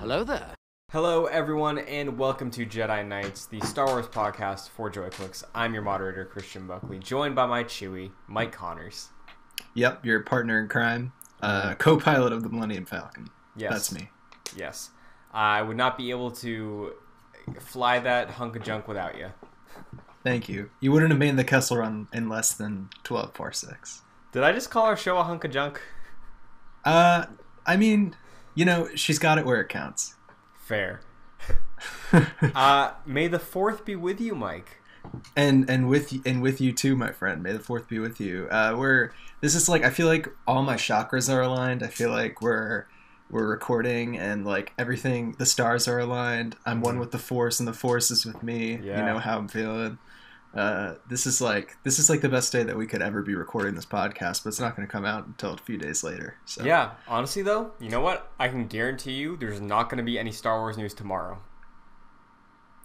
Hello there. Hello, everyone, and welcome to Jedi Nights, the Star Wars podcast for Joyclicks. I'm your moderator, Christian Buckley, joined by my Chewie, Mike Connors. Yep, your partner in crime, uh, co-pilot of the Millennium Falcon. Yes, That's me. Yes, I would not be able to fly that hunk of junk without you. Thank you. You wouldn't have made the Kessel Run in less than twelve four six. Did I just call our show a hunk of junk? Uh, I mean, you know, she's got it where it counts. Fair. uh, may the fourth be with you, Mike. and and with and with you too, my friend. May the fourth be with you. Uh, we're this is like I feel like all my chakras are aligned. I feel like we're we're recording and like everything the stars are aligned. I'm one with the force and the force is with me. Yeah. You know how I'm feeling. Uh, this is like this is like the best day that we could ever be recording this podcast, but it's not going to come out until a few days later. So Yeah, honestly though, you know what? I can guarantee you there's not going to be any Star Wars news tomorrow.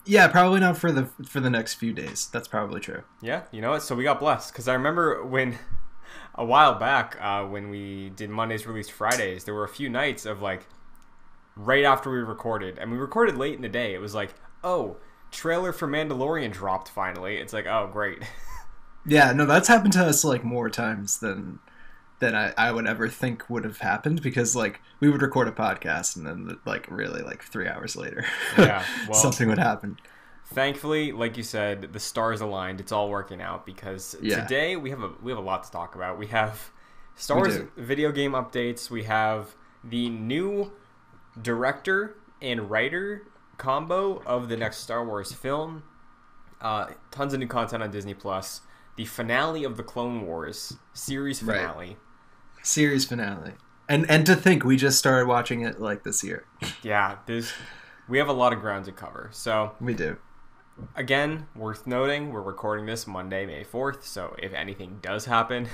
yeah, probably not for the for the next few days. That's probably true. Yeah, you know what? So we got blessed because I remember when a while back uh, when we did Mondays released Fridays, there were a few nights of like right after we recorded, and we recorded late in the day. It was like, oh, trailer for Mandalorian dropped finally. It's like, oh, great. Yeah, no, that's happened to us like more times than than I, I would ever think would have happened because like we would record a podcast and then like really like three hours later, Yeah, well- something would happen. Thankfully, like you said, the stars aligned. It's all working out because Yeah. today we have a we have a lot to talk about. We have Star Wars video game updates. We have the new director and writer combo of the next Star Wars film. Uh, tons of new content on Disney Plus. The finale of the Clone Wars series Right. finale. Series finale, and and to think we just started watching it like this year. Yeah, there's we have a lot of ground to cover. So We do. Again, worth noting, we're recording this Monday, May 4th, so if anything does happen,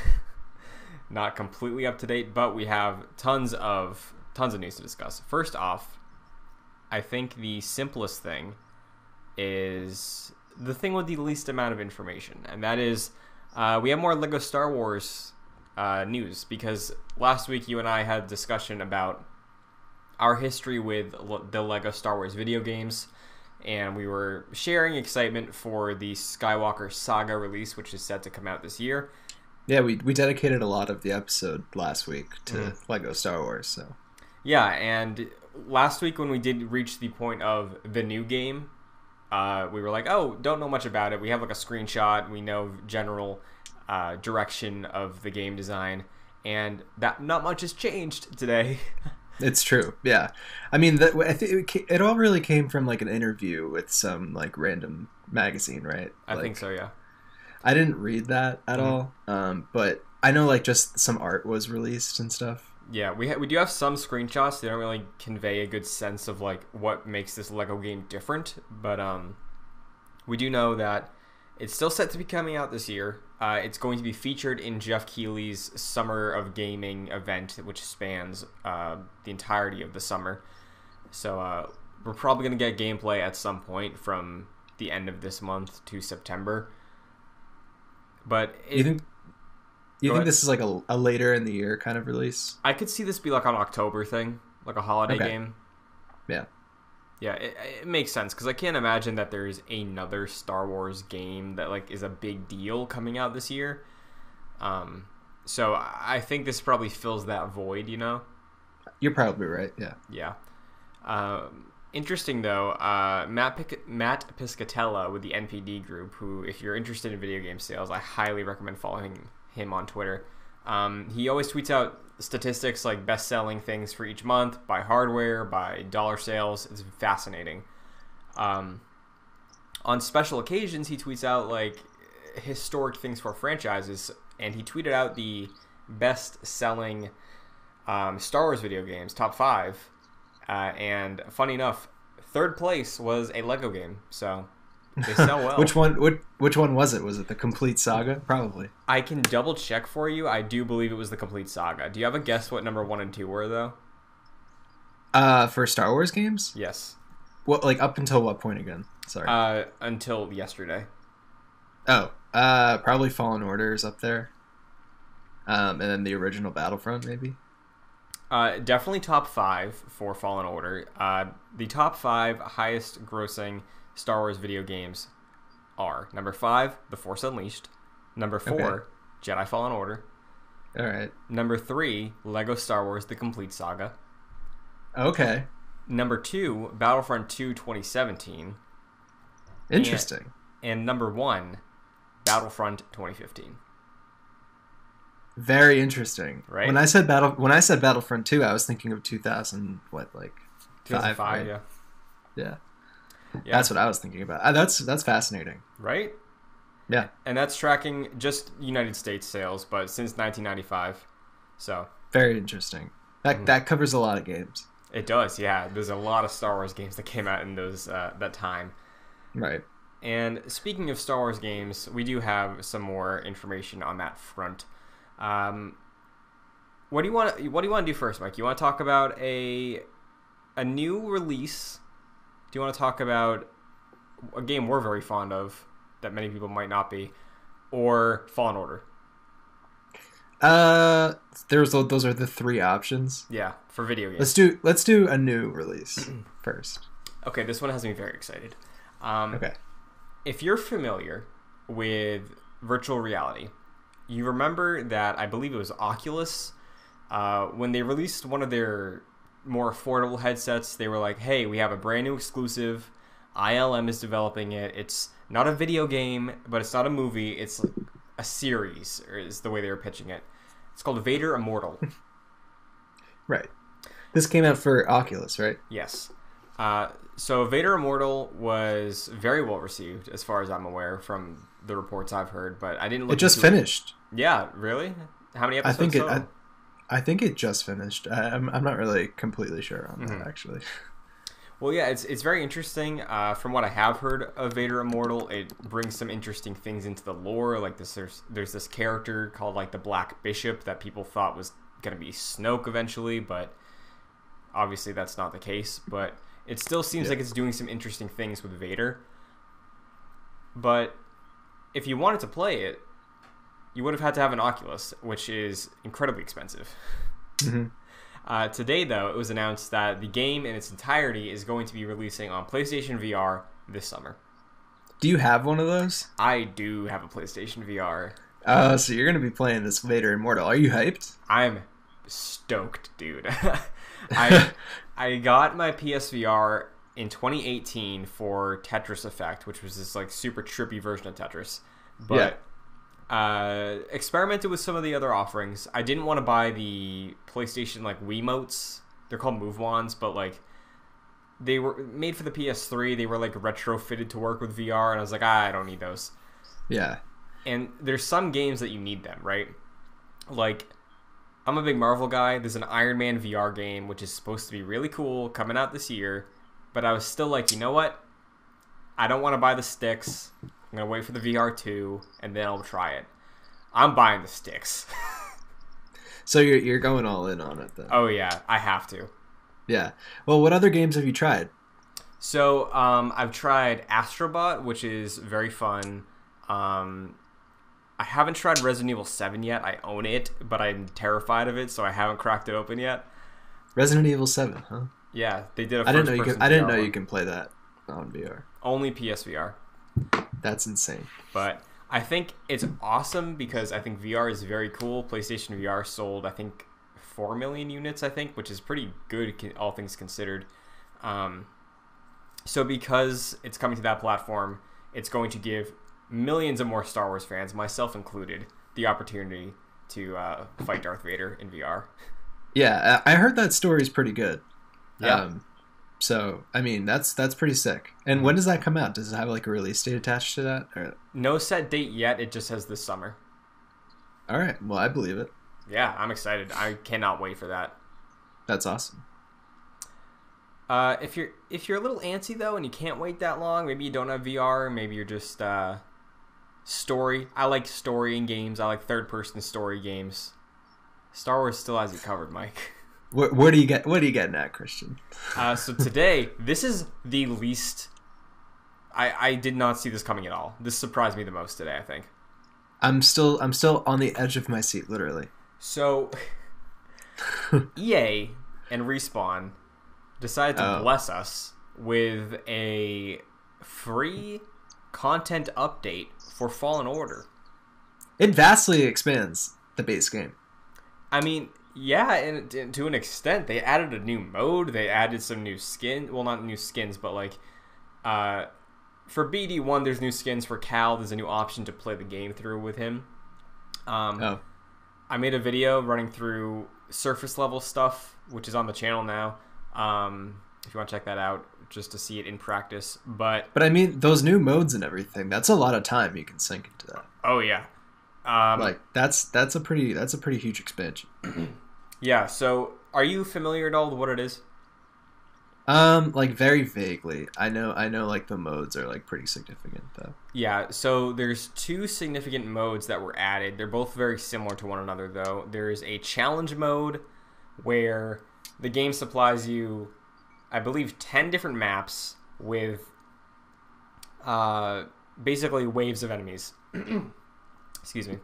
not completely up to date, but we have tons of tons of news to discuss. First off, I think the simplest thing is the thing with the least amount of information, and that is uh, we have more Lego Star Wars uh, news because last week you and I had a discussion about our history with the Lego Star Wars video games, and we were sharing excitement for the Skywalker Saga release, which is set to come out this year. Yeah, we we dedicated a lot of the episode last week to Mm-hmm. Lego Star Wars. So Yeah, and last week when we did reach the point of the new game, uh, we were like, oh, don't know much about it. We have like a screenshot. We know general uh, direction of the game design, and that not much has changed today. it's true. Yeah, I mean, that I think it, it all really came from like an interview with some like random magazine, right? I Like, think so. Yeah. I didn't read that at Mhm. all, um, but I know like just some art was released and stuff. Yeah, we ha- we do have some screenshots. They don't really convey a good sense of like what makes this Lego game different, but um, we do know that it's still set to be coming out this year. Uh, it's going to be featured in Geoff Keighley's Summer of Gaming event, which spans uh, the entirety of the summer. So uh, we're probably going to get gameplay at some point from the end of this month to September. But it, you think you Go think ahead. this is like a, a later in the year kind of release? I could see this be like an October thing, like a holiday Okay. game. Yeah. Yeah, it, it makes sense because I can't imagine that there's another Star Wars game that like is a big deal coming out this year. Um, so I think this probably fills that void, you know. You're probably right. Yeah. Yeah. Um, interesting though, uh, Matt Pic- Matt Piscatella with the NPD group, who, if you're interested in video game sales, I highly recommend following him on Twitter. Um, he always tweets out statistics like best selling things for each month by hardware, by dollar sales. It's fascinating. Um, on special occasions, he tweets out like historic things for franchises, and he tweeted out the best selling um, Star Wars video games, top five. Uh, and funny enough, third place was a Lego game. So they sell well. which one? Which, which one was it? Was it the complete saga? Probably. I can double check for you. I do believe it was the complete saga. Do you have a guess what number one and two were, though? Uh, for Star Wars games, Yes. what like up until what point again? Sorry. Uh, until yesterday. oh, uh, probably Fallen Order is up there. Um, and then the original Battlefront, maybe. Uh, definitely top five for Fallen Order. Uh, the top five highest grossing Star Wars video games are number five, The Force Unleashed. Number four, Jedi Fallen Order. All right. Number three, Lego Star Wars: The Complete Saga. Okay. Number two, Battlefront 2 2017. Interesting. And number one, Battlefront 2015. Very interesting. Right? When I said battle, when I said Battlefront Two, I was thinking of 2000. What like 2005, right? yeah. Yeah. Yeah. That's what I was thinking about. Uh, that's that's fascinating. Right? Yeah. And that's tracking just United States sales, but since 1995. So Very interesting. That Mm-hmm. that covers a lot of games. it does, yeah. There's a lot of Star Wars games that came out in those uh, that time. Right. And speaking of Star Wars games, we do have some more information on that front. Um, what do you want? What do you want to do first, Mike? You want to talk about a a new release? Do you want to talk about a game we're very fond of that many people might not be, or Fallen Order? Uh, there's those are the three options. Yeah, for video games. Let's do let's do a new release first. Okay, this one has me very excited. Um, Okay. if you're familiar with virtual reality, you remember that I believe it was Oculus uh, when they released one of their more affordable headsets. They were like, "Hey, we have a brand new exclusive. ILM is developing it. It's not a video game, but it's not a movie. It's a series." Is the way they were pitching it. It's called Vader Immortal. Right. This came out for Oculus, right? Yes. Uh, so Vader Immortal was very well received, as far as I'm aware, from the reports I've heard. But I didn't look. It just finished. Yeah, really? How many I episodes? think it. I, I think it just finished. I, I'm I'm not really completely sure on Mm-hmm. that actually. Well, yeah, it's it's very interesting. Uh, from what I have heard of Vader Immortal, it brings some interesting things into the lore. Like this, there's there's this character called like the Black Bishop that people thought was gonna be Snoke eventually, but obviously that's not the case. But it still seems Yeah. like it's doing some interesting things with Vader. But if you wanted to play it, you would have had to have an Oculus, which is incredibly expensive. hmm Uh, today, though, it was announced that the game in its entirety is going to be releasing on PlayStation VR this summer. Do you have one of those? I do have a PlayStation VR. Uh, so you're gonna be playing this Vader Immortal. Are you hyped? I'm stoked, dude. I I got my PSVR in 2018 for Tetris Effect, which was this like super trippy version of Tetris. But uh, experimented with some of the other offerings. I didn't want to buy the PlayStation like Wiimotes. They're called Move Wands, but like they were made for the PS3. They were like retrofitted to work with VR, and I was like, ah, I don't need those. Yeah. And there's some games that you need them, right? Like, I'm a big Marvel guy. There's an Iron Man VR game, which is supposed to be really cool, coming out this year. But I was still like, you know what? I don't want to buy the sticks. I'm going to wait for the VR 2, and then I'll try it. I'm buying the sticks. So you're you're going all in on it then. oh, yeah, I have to. Yeah. Well, what other games have you tried? So um, I've tried Astrobot, which is very fun. Um, I haven't tried Resident Evil 7 yet. I own it, but I'm terrified of it, so I haven't cracked it open yet. Resident Evil Seven, huh? Yeah, they did a I didn't know you first-person. I didn't VR know you can play that on VR. Only PSVR. That's insane. But I think it's awesome because I think VR is very cool. PlayStation VR sold, I think, 4 million units, I think, which is pretty good, all things considered. Um, so, because it's coming to that platform, it's going to give millions of more Star Wars fans, myself included, the opportunity to uh, fight Darth Vader in VR. Yeah, I heard that story is pretty good. Yeah. Um, so I mean, that's that's pretty sick. And when does that come out? Does it have like a release date attached to that? Or, No set date yet, it just says this summer. all right. Well, I believe it. Yeah, I'm excited. I cannot wait for that. That's awesome. Uh, if you're if you're a little antsy though and you can't wait that long, maybe you don't have VR, maybe you're just uh, story. I like story in games. I like third person story games. Star Wars still has you covered, Mike. What, what do you get? What are you getting at, Christian? Uh, so today, this is the least. I I did not see this coming at all. This surprised me the most today. I think. I'm still I'm still on the edge of my seat, literally. So, EA and Respawn decided to Oh. bless us with a free content update for Fallen Order. It vastly expands the base game. I mean, yeah, and and to an extent, they added a new mode. They added some new skin. Well, not new skins, but like, uh, for BD one, there's new skins for Cal. There's a new option to play the game through with him. Um, Oh, I made a video running through surface level stuff, which is on the channel now. Um, if you want to check that out, just to see it in practice. But but I mean those new modes and everything. That's a lot of time you can sink into that. oh yeah, um, Like that's that's a pretty that's a pretty huge expansion. yeah. So, are you familiar at all with what it is? Um, like very vaguely. I know I know like the modes are like pretty significant though. Yeah, so there's two significant modes that were added. They're both very similar to one another, though. There's a challenge mode where the game supplies you, I believe, 10 different maps with uh, basically waves of enemies. Excuse me.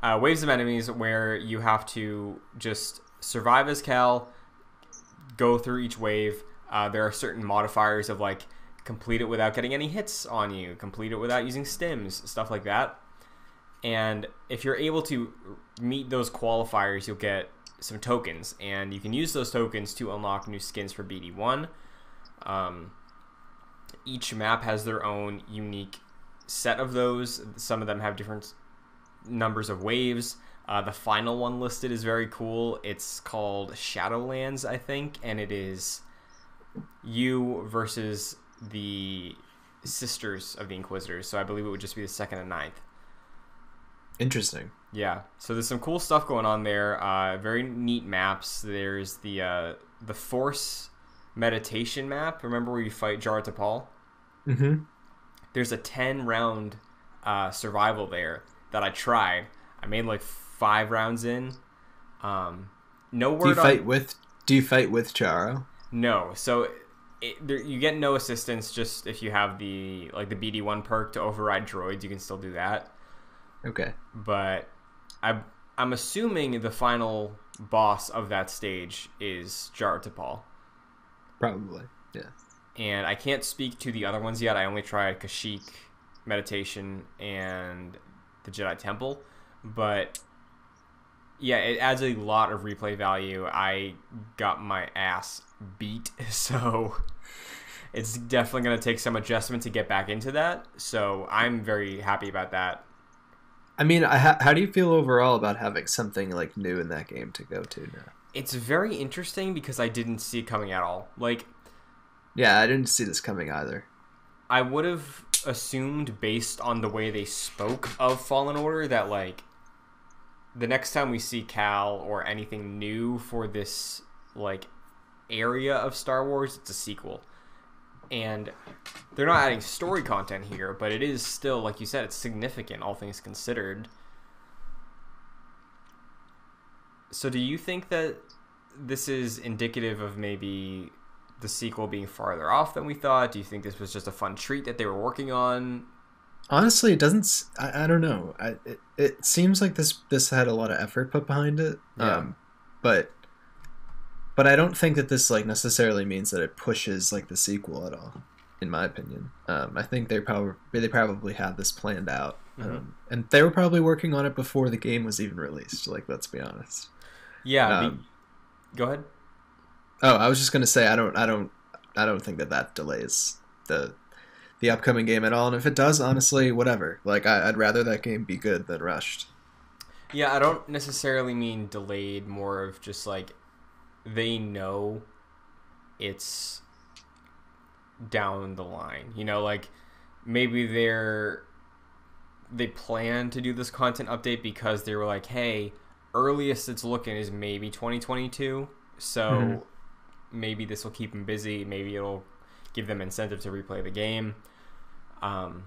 Uh, waves of enemies where you have to just survive as Cal, go through each wave. Uh, there are certain modifiers of like complete it without getting any hits on you, complete it without using stims, stuff like that. And if you're able to meet those qualifiers, you'll get some tokens, and you can use those tokens to unlock new skins for BD1. Um, each map has their own unique set of those. Some of them have different numbers of waves. Uh, the final one listed is very cool. It's called Shadowlands, I think, and it is you versus the sisters of the Inquisitors. So I believe it would just be the second and ninth. Interesting. Yeah. So there's some cool stuff going on there. Uh, very neat maps. There's the uh, the Force meditation map. Remember where you fight Jaro Tapal? Mm-hmm. There's a 10 round uh, survival there that I tried. I made like five rounds in. Um, no word Do you on fight with Do you fight with Jaro? No, so it, there, you get no assistance. Just if you have the like the BD one perk to override droids, you can still do that. Okay. But I I'm assuming the final boss of that stage is Jaro Tapal, Probably. Yeah. and I can't speak to the other ones yet. I only tried Kashyyyk, meditation, and the Jedi Temple, but yeah, it adds a lot of replay value. I got my ass beat, so it's definitely going to take some adjustment to get back into that. So I'm very happy about that. I mean, I, how, how do you feel overall about having something like new in that game to go to now? It's very interesting because I didn't see it coming at all. Like, Yeah, I didn't see this coming either. I would have assumed based on the way they spoke of Fallen Order that like the next time we see Cal or anything new for this like area of Star Wars, it's a sequel. And they're not adding story content here, but it is still like you said it's significant all things considered. So do you think that this is indicative of maybe the sequel being farther off than we thought? Do you think this was just a fun treat that they were working on? Honestly, it doesn't. I don't know. I, it, it seems like this this had a lot of effort put behind it. Yeah. Um, but but I don't think that this like necessarily means that it pushes like the sequel at all. In my opinion, um, I think they probably they probably had this planned out, um, and they were probably working on it before the game was even released. Like, let's be honest. Yeah. be- Um, go ahead. Oh, I was just gonna say I don't I don't I don't think that that delays the the upcoming game at all. And if it does, honestly, whatever. Like I, I'd rather that game be good than rushed. Yeah, I don't necessarily mean delayed, more of just like they know it's down the line. You know, like maybe they're they plan to do this content update because they were like, "Hey, earliest it's looking is maybe 2022." So Mhm. maybe this will keep them busy, maybe it'll give them incentive to replay the game. Um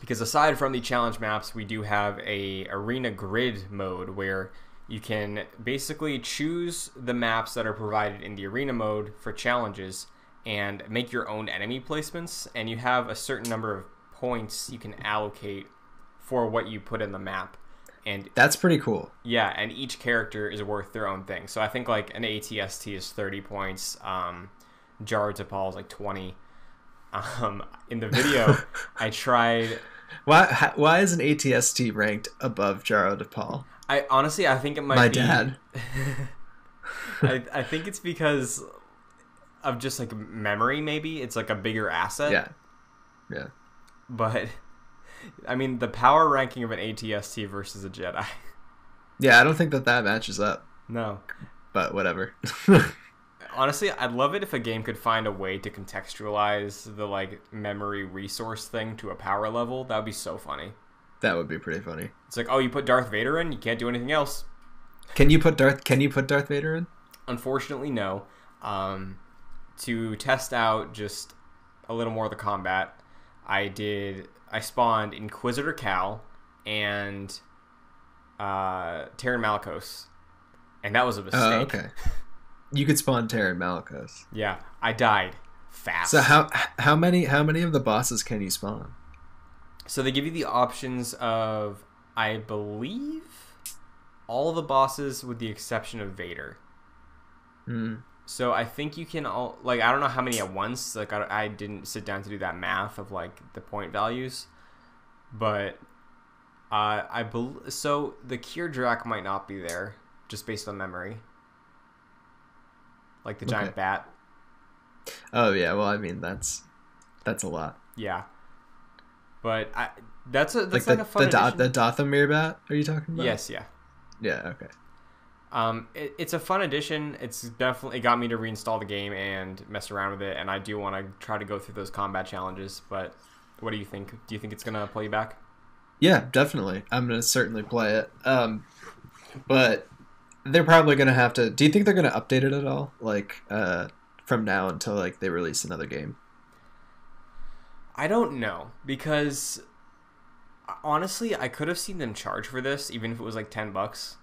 because aside from the challenge maps, we do have a arena grid mode where you can basically choose the maps that are provided in the arena mode for challenges and make your own enemy placements and you have a certain number of points you can allocate for what you put in the map and That's pretty cool. yeah, and each character is worth their own thing. So I think like an ATST is thirty points. Um, Jaro Tapal is like twenty. Um, in the video, I tried. Why why is an ATST ranked above Jaro Tapal? I honestly, I think it might My be. dad. I, I think it's because of just like memory. Maybe it's like a bigger asset. Yeah. Yeah. But I mean, the power ranking of an ATST versus a Jedi. Yeah, I don't think that that matches up, No. but whatever. Honestly, I'd love it if a game could find a way to contextualize the like memory resource thing to a power level. That would be so funny. that would be pretty funny. It's like, oh, you put Darth Vader in, you can't do anything else. Can you put Darth can you put Darth Vader in? Unfortunately, no. Um, to test out just a little more of the combat, I did. I spawned Inquisitor Cal and uh, Taron Malicos, and that was a mistake. Oh, okay. You could spawn Taron Malicos. Yeah, I died fast. So how how many how many of the bosses can you spawn? So they give you the options of, I believe, all the bosses with the exception of Vader. Hmm. So I think you can all like I don't know how many at once. Like I, I didn't sit down to do that math of like the point values, but uh, I bel so the Kier Drac might not be there just based on memory. Like the giant bat, Oh yeah, well I mean that's that's a lot. yeah. But I that's a Like that's the a fun the, addition. the Dathomir bat are you talking about? yes, yeah. Yeah, okay. Um, it, it's a fun addition. It's definitely it got me to reinstall the game and mess around with it, and I do want to try to go through those combat challenges. But what do you think? Do you think it's gonna play you back? Yeah, definitely. I'm gonna certainly play it. Um, but they're probably gonna have to. Do you think they're gonna update it at all? Like, uh, from now until like they release another game. I don't know because honestly, I could have seen them charge for this, even if it was like ten bucks.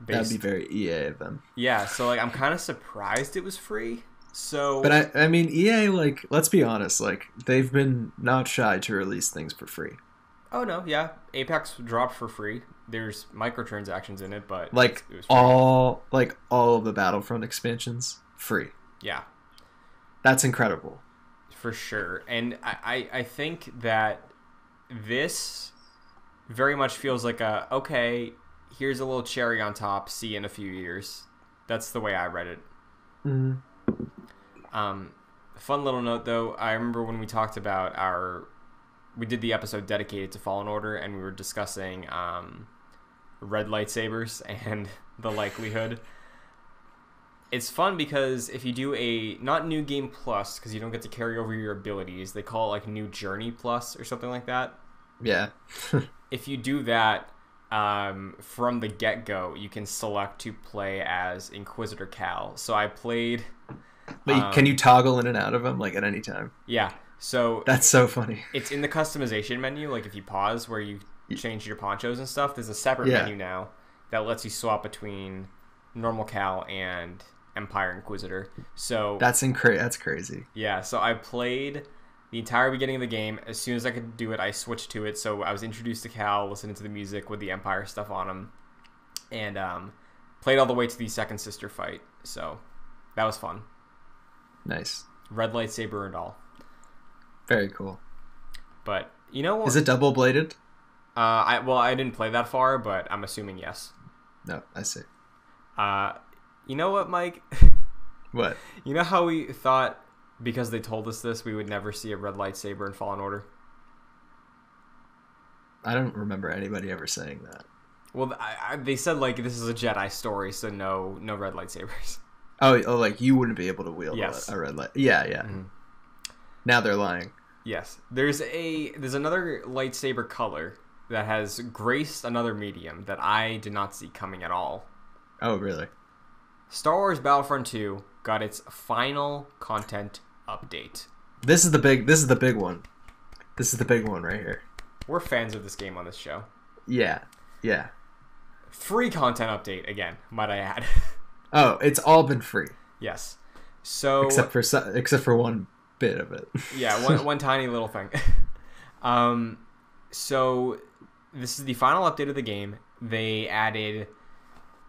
That'd be very EA of them. yeah, so like I'm kind of surprised it was free. So, But I, I mean, EA, like, let's be honest, like, they've been not shy to release things for free. oh no, yeah, Apex dropped for free. There's microtransactions in it, but Like, it all, like, all of the Battlefront expansions, free. yeah, That's incredible. for sure. And I, I, think that this very much feels like a okay. Here's a little cherry on top. See in a few years. That's the way I read it. Mm. Um, fun little note though. I remember when we talked about our, we did the episode dedicated to Fallen Order, and we were discussing um, red lightsabers and the likelihood. It's fun because if you do a not new game plus because you don't get to carry over your abilities, they call it like new journey plus or something like that. Yeah. If you do that um, from the get go, you can select to play as Inquisitor Cal. So I played. But Um, can you toggle in and out of them, like, at any time? Yeah. So That's so funny. it's in the customization menu. Like if you pause where you change your ponchos and stuff, there's a separate Yeah. menu now that lets you swap between normal Cal and Empire Inquisitor. So That's incra- That's crazy. yeah, so I played the entire beginning of the game. As soon as I could do it, I switched to it. So I was introduced to Cal, listening to the music with the Empire stuff on him, and um, played all the way to the second sister fight. So that was fun. Nice. Red lightsaber and all. Very cool. But you know what? Is it double bladed? Uh, I well, I didn't play that far, but I'm assuming yes. No, I see. Uh, you know what, Mike? What? You know how we thought because they told us this, we would never see a red lightsaber in Fallen Order. I don't remember anybody ever saying that. Well, I, I, they said like this is a Jedi story, so no, no red lightsabers. Oh, oh like you wouldn't be able to wield Yes. a, red light. Yeah, yeah. Mhm. Now they're lying. Yes, there's a there's another lightsaber color that has graced another medium that I did not see coming at all. Oh, really? Star Wars Battlefront 2 got its final content update. This is the big. This is the big one. This is the big one right here. We're fans of this game on this show. Yeah, yeah. Free content update again, might I add. Oh, it's all been free yes. So except for except for one bit of it. yeah, one one tiny little thing. um, so this is the final update of the game. they added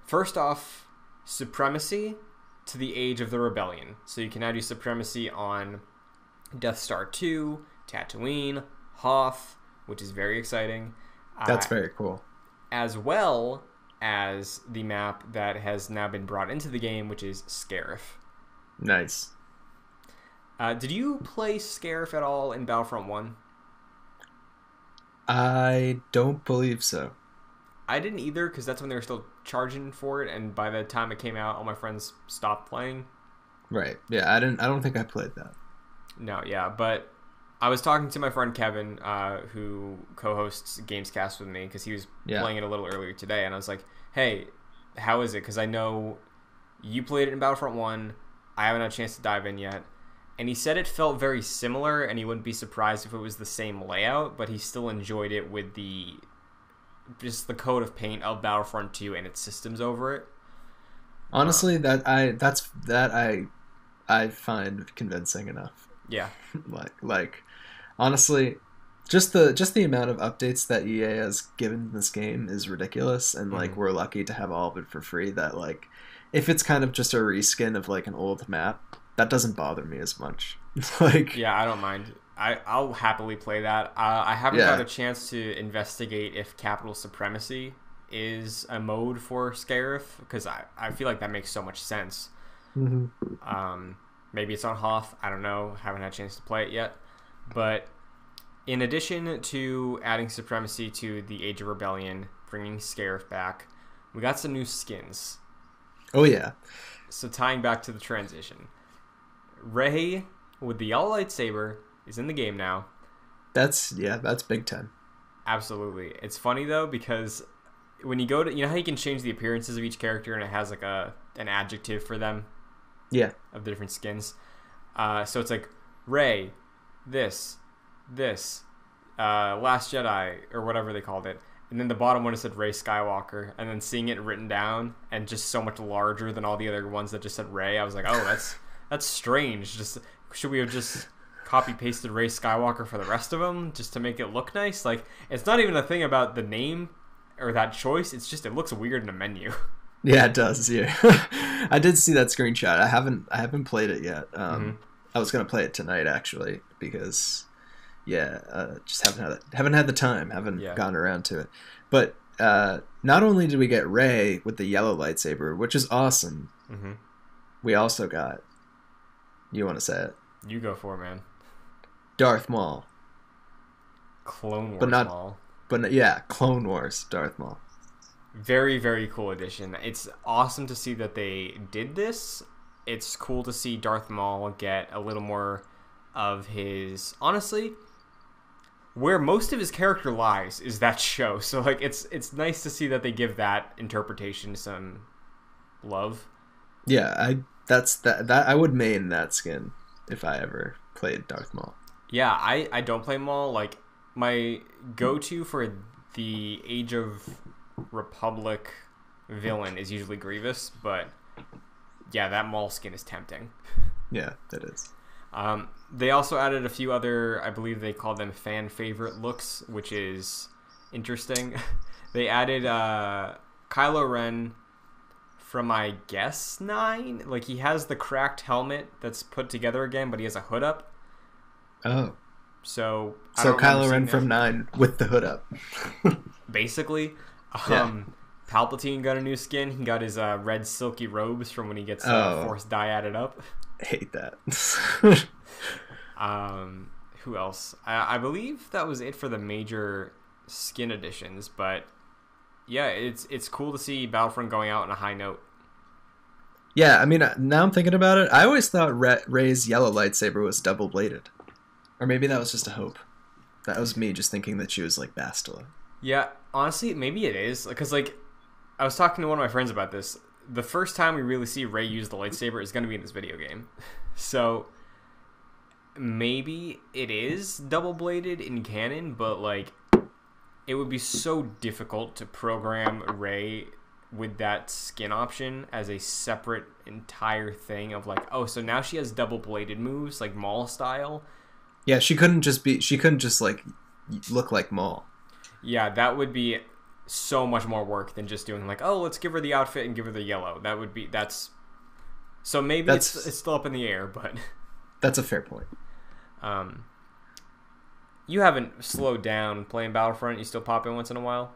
first off supremacy to the age of the rebellion. So you can now do supremacy on Death Star 2, Tatooine, Hoth, which is very exciting. That's Uh, very cool. as well as the map that has now been brought into the game, which is Scarif. Nice. Uh, did you play Scarif at all in Battlefront 1? I don't believe so. I didn't either because that's when they were still charging for it, and by the time it came out, all my friends stopped playing. Right. Yeah, I didn't I don't think I played that. No, yeah, but I was talking to my friend Kevin, uh, who co-hosts Gamescast with me, because he was Yeah. playing it a little earlier today, and I was like, "Hey, how is it?" Because I know you played it in Battlefront One. I haven't had a chance to dive in yet, and he said it felt very similar, and he wouldn't be surprised if it was the same layout, but he still enjoyed it with the just the coat of paint of Battlefront Two and its systems over it. Honestly, that I that's that I I find convincing enough. Yeah, like like honestly, just the just the amount of updates that EA has given this game is ridiculous and like Mhm. we're lucky to have all of it for free that like if it's kind of just a reskin of like an old map, that doesn't bother me as much. like Yeah, I don't mind. I I'll happily play that. Uh, I haven't Yeah. got a chance to investigate if capital supremacy is a mode for Scarif because I I feel like that makes so much sense. Mhm. Um, maybe it's on Hoth. I don't know. Haven't had a chance to play it yet. But in addition to adding supremacy to the Age of Rebellion, bringing Scarif back, we got some new skins. Oh yeah. So tying back to the transition, Rey with the yellow lightsaber is in the game now. That's yeah, that's big time. Absolutely. It's funny though because when you go to you know how you can change the appearances of each character and it has like a an adjective for them Yeah. of the different skins. Uh, so it's like Rey, this, this, uh, Last Jedi or whatever they called it. And then the bottom one it said Rey Skywalker, and then seeing it written down and just so much larger than all the other ones that just said Rey, I was like, oh, that's that's strange. Just should we have just copy pasted Rey Skywalker for the rest of them just to make it look nice? Like it's not even a thing about the name or that choice. It's just it looks weird in a menu. Yeah, it does. Yeah, I did see that screenshot. I haven't I haven't played it yet. Um, Mhm. I was gonna play it tonight actually because yeah, uh, just haven't had haven't had the time. Haven't Yeah. gotten around to it. But uh, not only did we get Rey with the yellow lightsaber, which is awesome, mm-hmm. we also got. You want to say it? You go for it, man. Darth Maul, Clone Wars But not- Maul. but yeah, Clone Wars Darth Maul. Very, very cool addition. It's awesome to see that they did this. It's cool to see Darth Maul get a little more of his. Honestly, where most of his character lies is that show. So like, it's it's nice to see that they give that interpretation some love. Yeah, I that's that that I would main that skin if I ever played Darth Maul. Yeah, I I don't play Maul. Like my go-to for the Age of Republic villain is usually Grievous, but yeah, that Maul skin is tempting. Yeah, that is. Um, they also added a few other, I believe they called them fan favorite looks, which is interesting. they added uh, Kylo Ren from, I guess, nine. Like he has the cracked helmet that's put together again, but he has a hood up. Oh, So I so Kylo Ren from Nine with the hood up. basically. Yeah. Um, Palpatine got a new skin. He got his uh, red silky robes from when he gets uh, Oh. Force die added up. hate that. Um, who else? I, I believe that was it for the major skin additions. But yeah, it's it's cool to see Battlefront going out on a high note. yeah, I mean, uh, now I'm thinking about it. I always thought Rey's yellow lightsaber was double bladed, or maybe that was just a hope. That was me just thinking that she was like Bastila. Yeah, honestly, maybe it is because like I was talking to one of my friends about this. The first time we really see Rey use the lightsaber is going to be in this video game, so maybe it is double bladed in canon, but like it would be so difficult to program Rey with that skin option as a separate entire thing of like oh so now she has double bladed moves like Maul style Yeah, she couldn't just be. She couldn't just like look like Maul. Yeah, that would be so much more work than just doing like, oh, let's give her the outfit and give her the yellow. That would be that's. So maybe That's- it's it's still up in the air, but That's a fair point. um, you haven't slowed down playing Battlefront. You still pop in once in a while.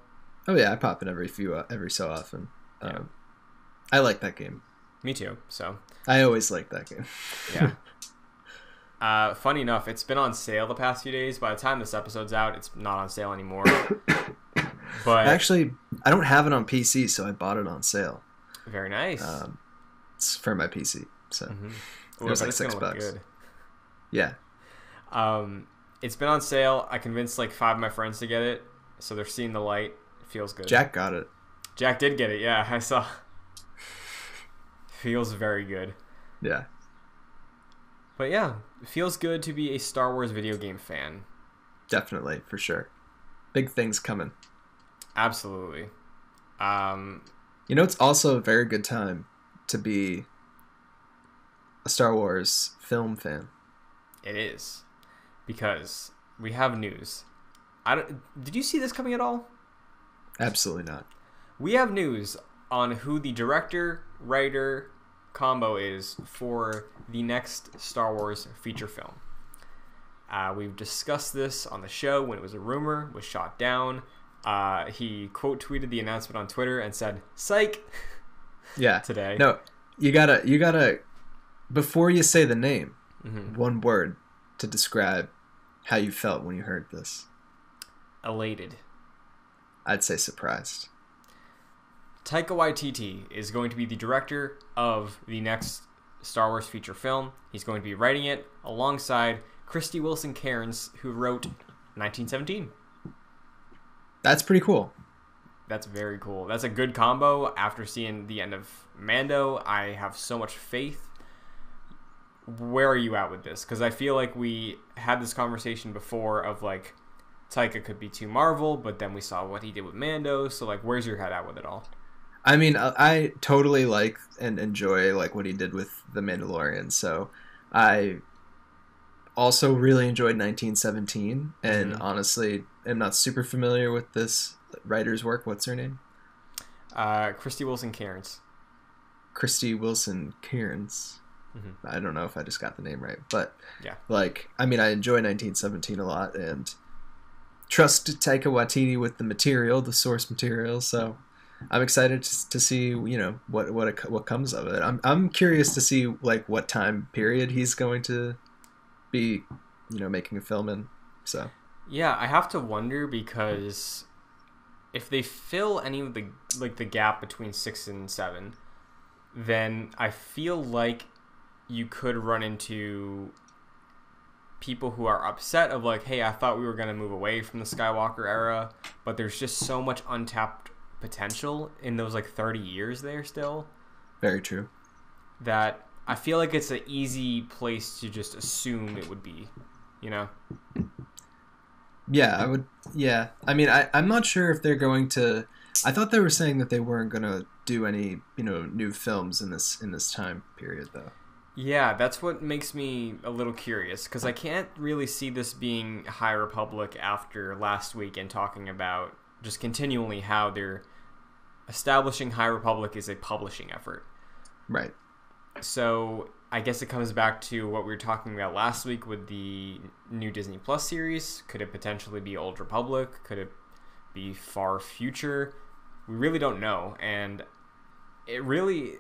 Oh yeah, I pop in every few uh, every so often. Yeah. Um, I like that game. Me too. So I always like that game. yeah. Uh, funny enough, it's been on sale the past few days. By the time this episode's out, it's not on sale anymore. but Actually, I don't have it on PC, so I bought it on sale. very nice. Um, it's for my PC. So Mhm. it was like six bucks. good. yeah, Um, it's been on sale. I convinced like five of my friends to get it, so they're seeing the light. It feels good. Jack got it. Jack did get it. Yeah, I saw. feels very good. Yeah, But yeah, it feels good to be a Star Wars video game fan. definitely for sure. Big things coming. Absolutely. Um, You know, it's also a very good time to be a Star Wars film fan. it is because we have news. I don't. Did you see this coming at all? Absolutely not. We have news on who the director, writer combo is for the next Star Wars feature film. Uh, we've discussed this on the show when it was a rumor, was shot down. Uh, he quote tweeted the announcement on Twitter and said, "Psych." Yeah. Today. No, you gotta, you gotta, before you say the name, Mhm. one word to describe how you felt when you heard this. Elated. I'd say surprised. Taika Waititi is going to be the director of the next Star Wars feature film. He's going to be writing it alongside Krysty Wilson Cairns, who wrote 1917. That's pretty cool. That's very cool. That's a good combo. After seeing the end of Mando, I have so much faith. Where are you at with this? Because I feel like we had this conversation before of like Taika could be too Marvel, but then we saw what he did with Mando. So like, where's your head at with it all? I mean, I, I totally like and enjoy like what he did with the Mandalorian. So, I also really enjoyed 1917, and Mhm. honestly, am not super familiar with this writer's work. What's her name? Uh, Krysty Wilson Cairns. Krysty Wilson Cairns. Mhm. I don't know if I just got the name right, but Yeah. like I mean, I enjoy 1917 a lot and trust Taika Waititi with the material, the source material. So I'm excited to, to see you know what what it, what comes of it. I'm I'm curious to see like what time period he's going to be you know making a film in. So Yeah, I have to wonder because if they fill any of the like the gap between six and seven, then I feel like you could run into people who are upset of like, hey, I thought we were gonna move away from the Skywalker era, but there's just so much untapped potential in those like 30 years there still very true. that I feel like it's an easy place to just assume it would be, you know? Yeah, I would. Yeah, I mean, I I'm not sure if they're going to. I thought they were saying that they weren't going to do any you know new films in this in this time period though. Yeah, that's what makes me a little curious because I can't really see this being High Republic after last week and talking about just continually how they're establishing High Republic is a publishing effort. Right. So I guess it comes back to what we were talking about last week with the new Disney Plus series. Could it potentially be Old Republic? Could it be far future? We really don't know. And it really,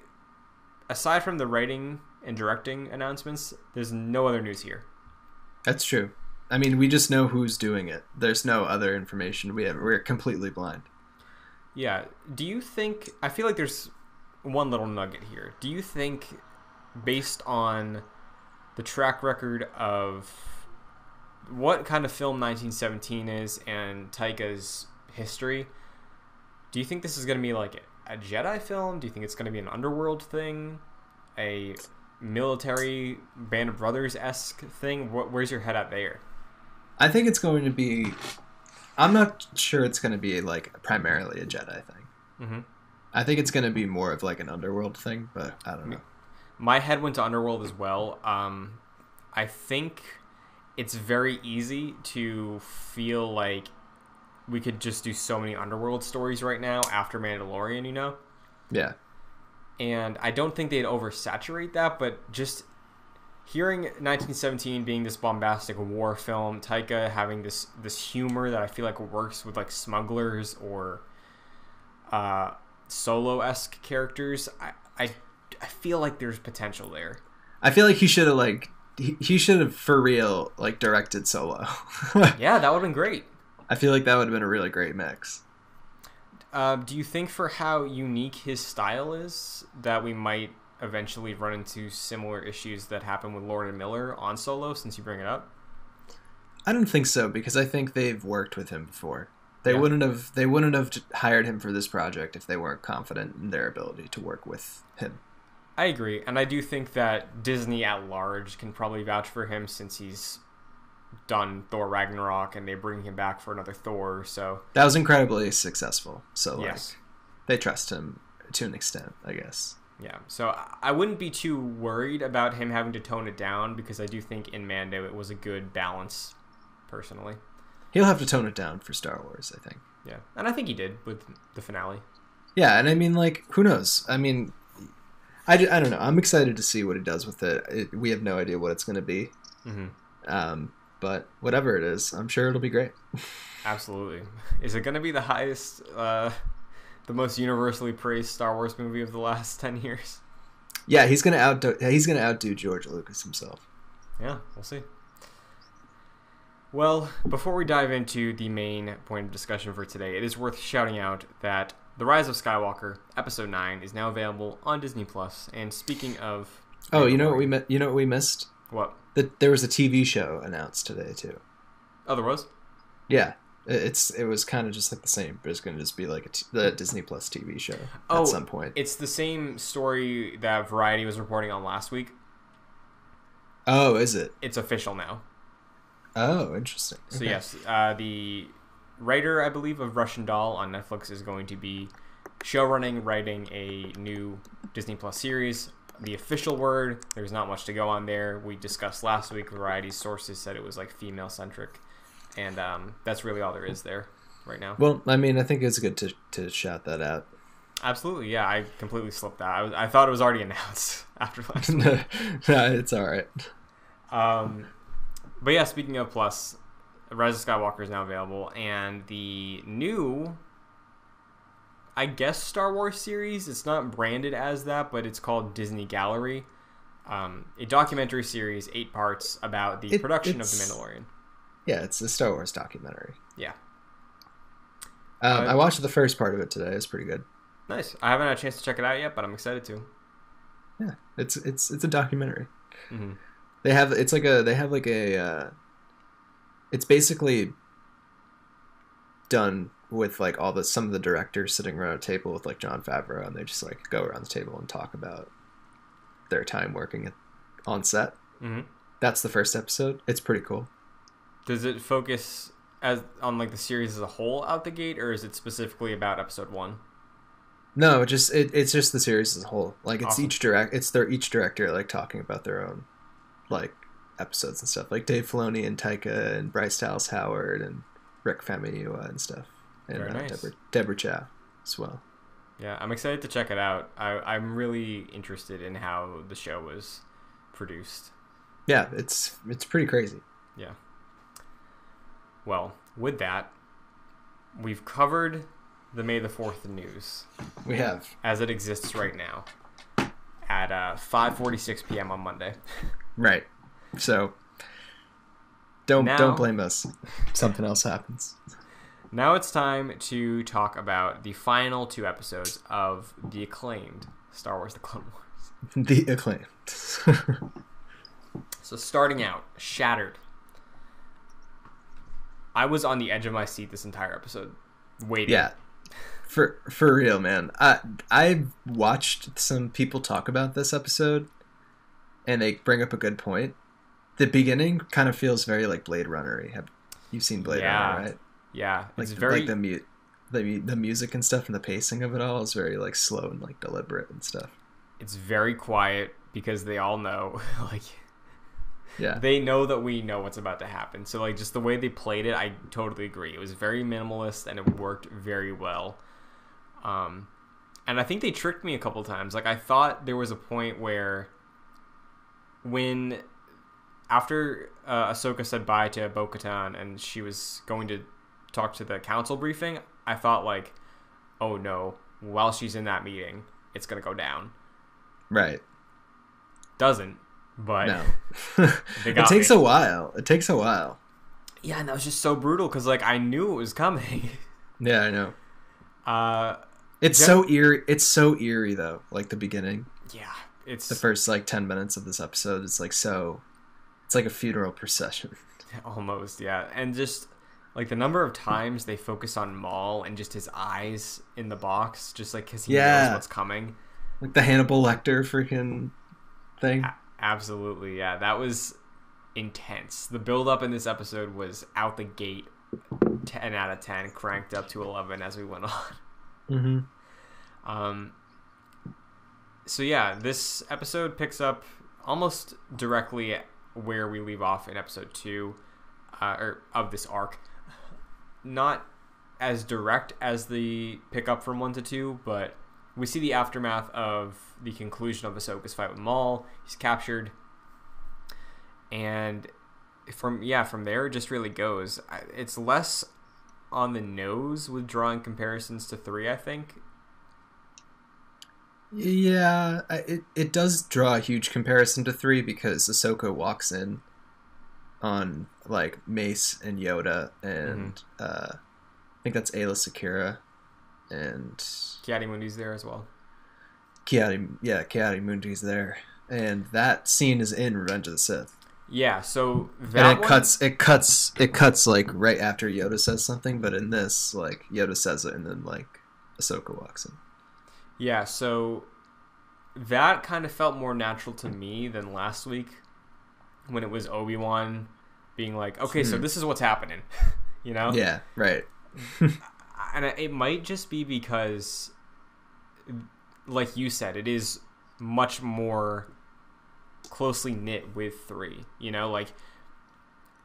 aside from the writing and directing announcements, there's no other news here. That's true. I mean, we just know who's doing it. There's no other information. We have we're completely blind. Yeah. Do you think? I feel like there's one little nugget here. Do you think, based on the track record of what kind of film 1917 is and Taika's history, do you think this is going to be like a Jedi film? Do you think it's going to be an underworld thing? A military Band of Brothers esque thing? Wh- Where's your head at there? I think it's going to be. I'm not sure it's going to be like primarily a Jedi thing. Mm-hmm. I think it's going to be more of like an underworld thing, but I don't know. my head went to Underworld as well. Um, I think it's very easy to feel like we could just do so many underworld stories right now after Mandalorian, you know? Yeah. And I don't think they'd oversaturate that, but just hearing 1917 being this bombastic war film, Taika having this this humor that I feel like works with like smugglers or uh, solo esque characters, I, I I feel like there's potential there. I feel like he should have like he, he should have for real like directed solo. yeah, that would have been great. I feel like that would have been a really great mix. Uh, do you think for how unique his style is that we might eventually run into similar issues that happened with Lord and Miller on Solo? Since you bring it up, I don't think so because I think they've worked with him before. They Yeah. wouldn't have they wouldn't have hired him for this project if they weren't confident in their ability to work with him. I agree, and I do think that Disney at large can probably vouch for him since he's done Thor Ragnarok and they bring him back for another Thor. So That was incredibly successful. So like yes, they trust him to an extent, I guess. yeah. So I- wouldn't be too worried about him having to tone it down because I do think in Mando it was a good balance, personally. He'll have to tone it down for Star Wars, I think. Yeah, and I think he did with the finale. Yeah, and I mean, like, who knows? I mean, I, I don't know. I'm excited to see what he does with it. it we have no idea what it's going to be. Mm-hmm. Um, but whatever it is, I'm sure it'll be great. Absolutely. Is it going to be the highest, uh, the most universally praised Star Wars movie of the last ten years? Yeah, he's gonna outdo he's gonna outdo George Lucas himself. Yeah, we'll see. Well, before we dive into the main point of discussion for today, it is worth shouting out that The Rise of Skywalker, Episode 9, is now available on Disney Plus. And speaking of. Oh, you know what we mi- you know what we missed? What? That there was a TV show announced today too. Oh, there was? Yeah, it's it was kind of just like the same, but it's gonna just be like a t- the Disney Plus TV show Oh, at some point. It's the same story that Variety was reporting on last week. Oh, is it? It's official now. Oh, interesting. So Okay. yes, uh, the writer, I believe, of Russian Doll on Netflix is going to be showrunning, writing a new Disney Plus series. The official word, there's not much to go on there. We discussed last week. Variety sources said it was like female centric, and um, that's really all there is there right now. Well, I mean, I think it's good to to shout that out. Absolutely, yeah. I completely slipped that. I, was, I thought it was already announced after last week. no, it's all right. Um, but yeah, speaking of Plus, Rise of Skywalker is now available, and the new, I guess, Star Wars series. It's not branded as that, but it's called Disney Gallery, um, a documentary series, eight parts about the It- production of the Mandalorian. Yeah, it's a Star Wars documentary. Yeah, Um, I watched the first part of it today. It's pretty good. nice. I haven't had a chance to check it out yet, but I'm excited to. Yeah, it's it's it's a documentary. hmm They have it's like a they have like a uh, it's basically done with like all the some of the directors sitting around a table with like Jon Favreau and they just like go around the table and talk about their time working at, on set. hmm That's the first episode. It's pretty cool. Does it focus as on like the series as a whole out the gate, or is it specifically about episode one? No, just it, it's just the series as a whole. Like it's Awesome. each direct it's their each director like talking about their own like episodes and stuff. Like Dave Filoni and Taika and Bryce Dallas Howard and Rick Famuyiwa and stuff. And Very uh, nice. Deborah Deborah Chow as well. Yeah, I'm excited to check it out. I, I'm really interested in how the show was produced. Yeah, it's it's pretty crazy. Yeah. Well, with that, we've covered the May the 4th news We have as it exists right now at uh, 5:46 p.m. on Monday. right. So don't Now- don't blame us. Something else happens. Now it's time to talk about the final two episodes of the acclaimed Star Wars: The Clone Wars. The acclaimed. So starting out, Shattered. I was on the edge of my seat this entire episode, waiting. yeah. For for real, man. I I watched some people talk about this episode and they bring up a good point. The beginning kind of feels very like Blade Runner. Have you've seen Blade Yeah. Runner, right? Yeah, Like it's very like the mu- the the music and stuff and the pacing of it all is very like slow and like deliberate and stuff. it's very quiet because they all know like Yeah. they know that we know what's about to happen. So like just the way they played it, I totally agree. It was very minimalist and it worked very well. Um, and I think they tricked me a couple times. Like I thought there was a point where when after uh, Ahsoka said bye to Bo-Katan and she was going to talk to the council briefing, I thought like, oh no, while she's in that meeting, it's gonna go down. Right. Doesn't, but No. it takes me. a while. It takes a while. yeah, and that was just so brutal because like I knew it was coming. Yeah, I know. uh, It's so eerie. It's so eerie though. Like the beginning, yeah, it's the first like ten minutes of this episode It's like so. It's like a funeral procession. almost yeah, and just like the number of times they focus on Maul and just his eyes in the box, just like because he Yeah. knows what's coming. Like the Hannibal Lecter freaking thing. A- Absolutely, yeah. That was intense. The build up in this episode was out the gate 10 out of 10, cranked up to 11 as we went on. Mm-hmm. Um so yeah, this episode picks up almost directly where we leave off in episode 2 uh, or of this arc. Not as direct as the pickup from 1 to 2, but we see the aftermath of the conclusion of Ahsoka's fight with Maul. He's captured, and from yeah, from there it just really goes. It's less on the nose with drawing comparisons to three. I think. Yeah, it it does draw a huge comparison to three because Ahsoka walks in on like Mace and Yoda and uh, I think that's Aayla Secura and Ki-Adi-Mundi's there as well. Ki-Adi. Yeah, Ki-Adi-Mundi's there, and that scene is in Revenge of the Sith. Yeah, so that and it one- cuts it cuts it cuts like right after Yoda says something, but in this, like Yoda says it and then like Ahsoka walks in. Yeah, so that kind of felt more natural to me than last week when it was Obi Wan being like, "Okay, so Hmm. this is what's happening," you know. Yeah, right. and it might just be because like you said it is much more closely knit with 3 you know like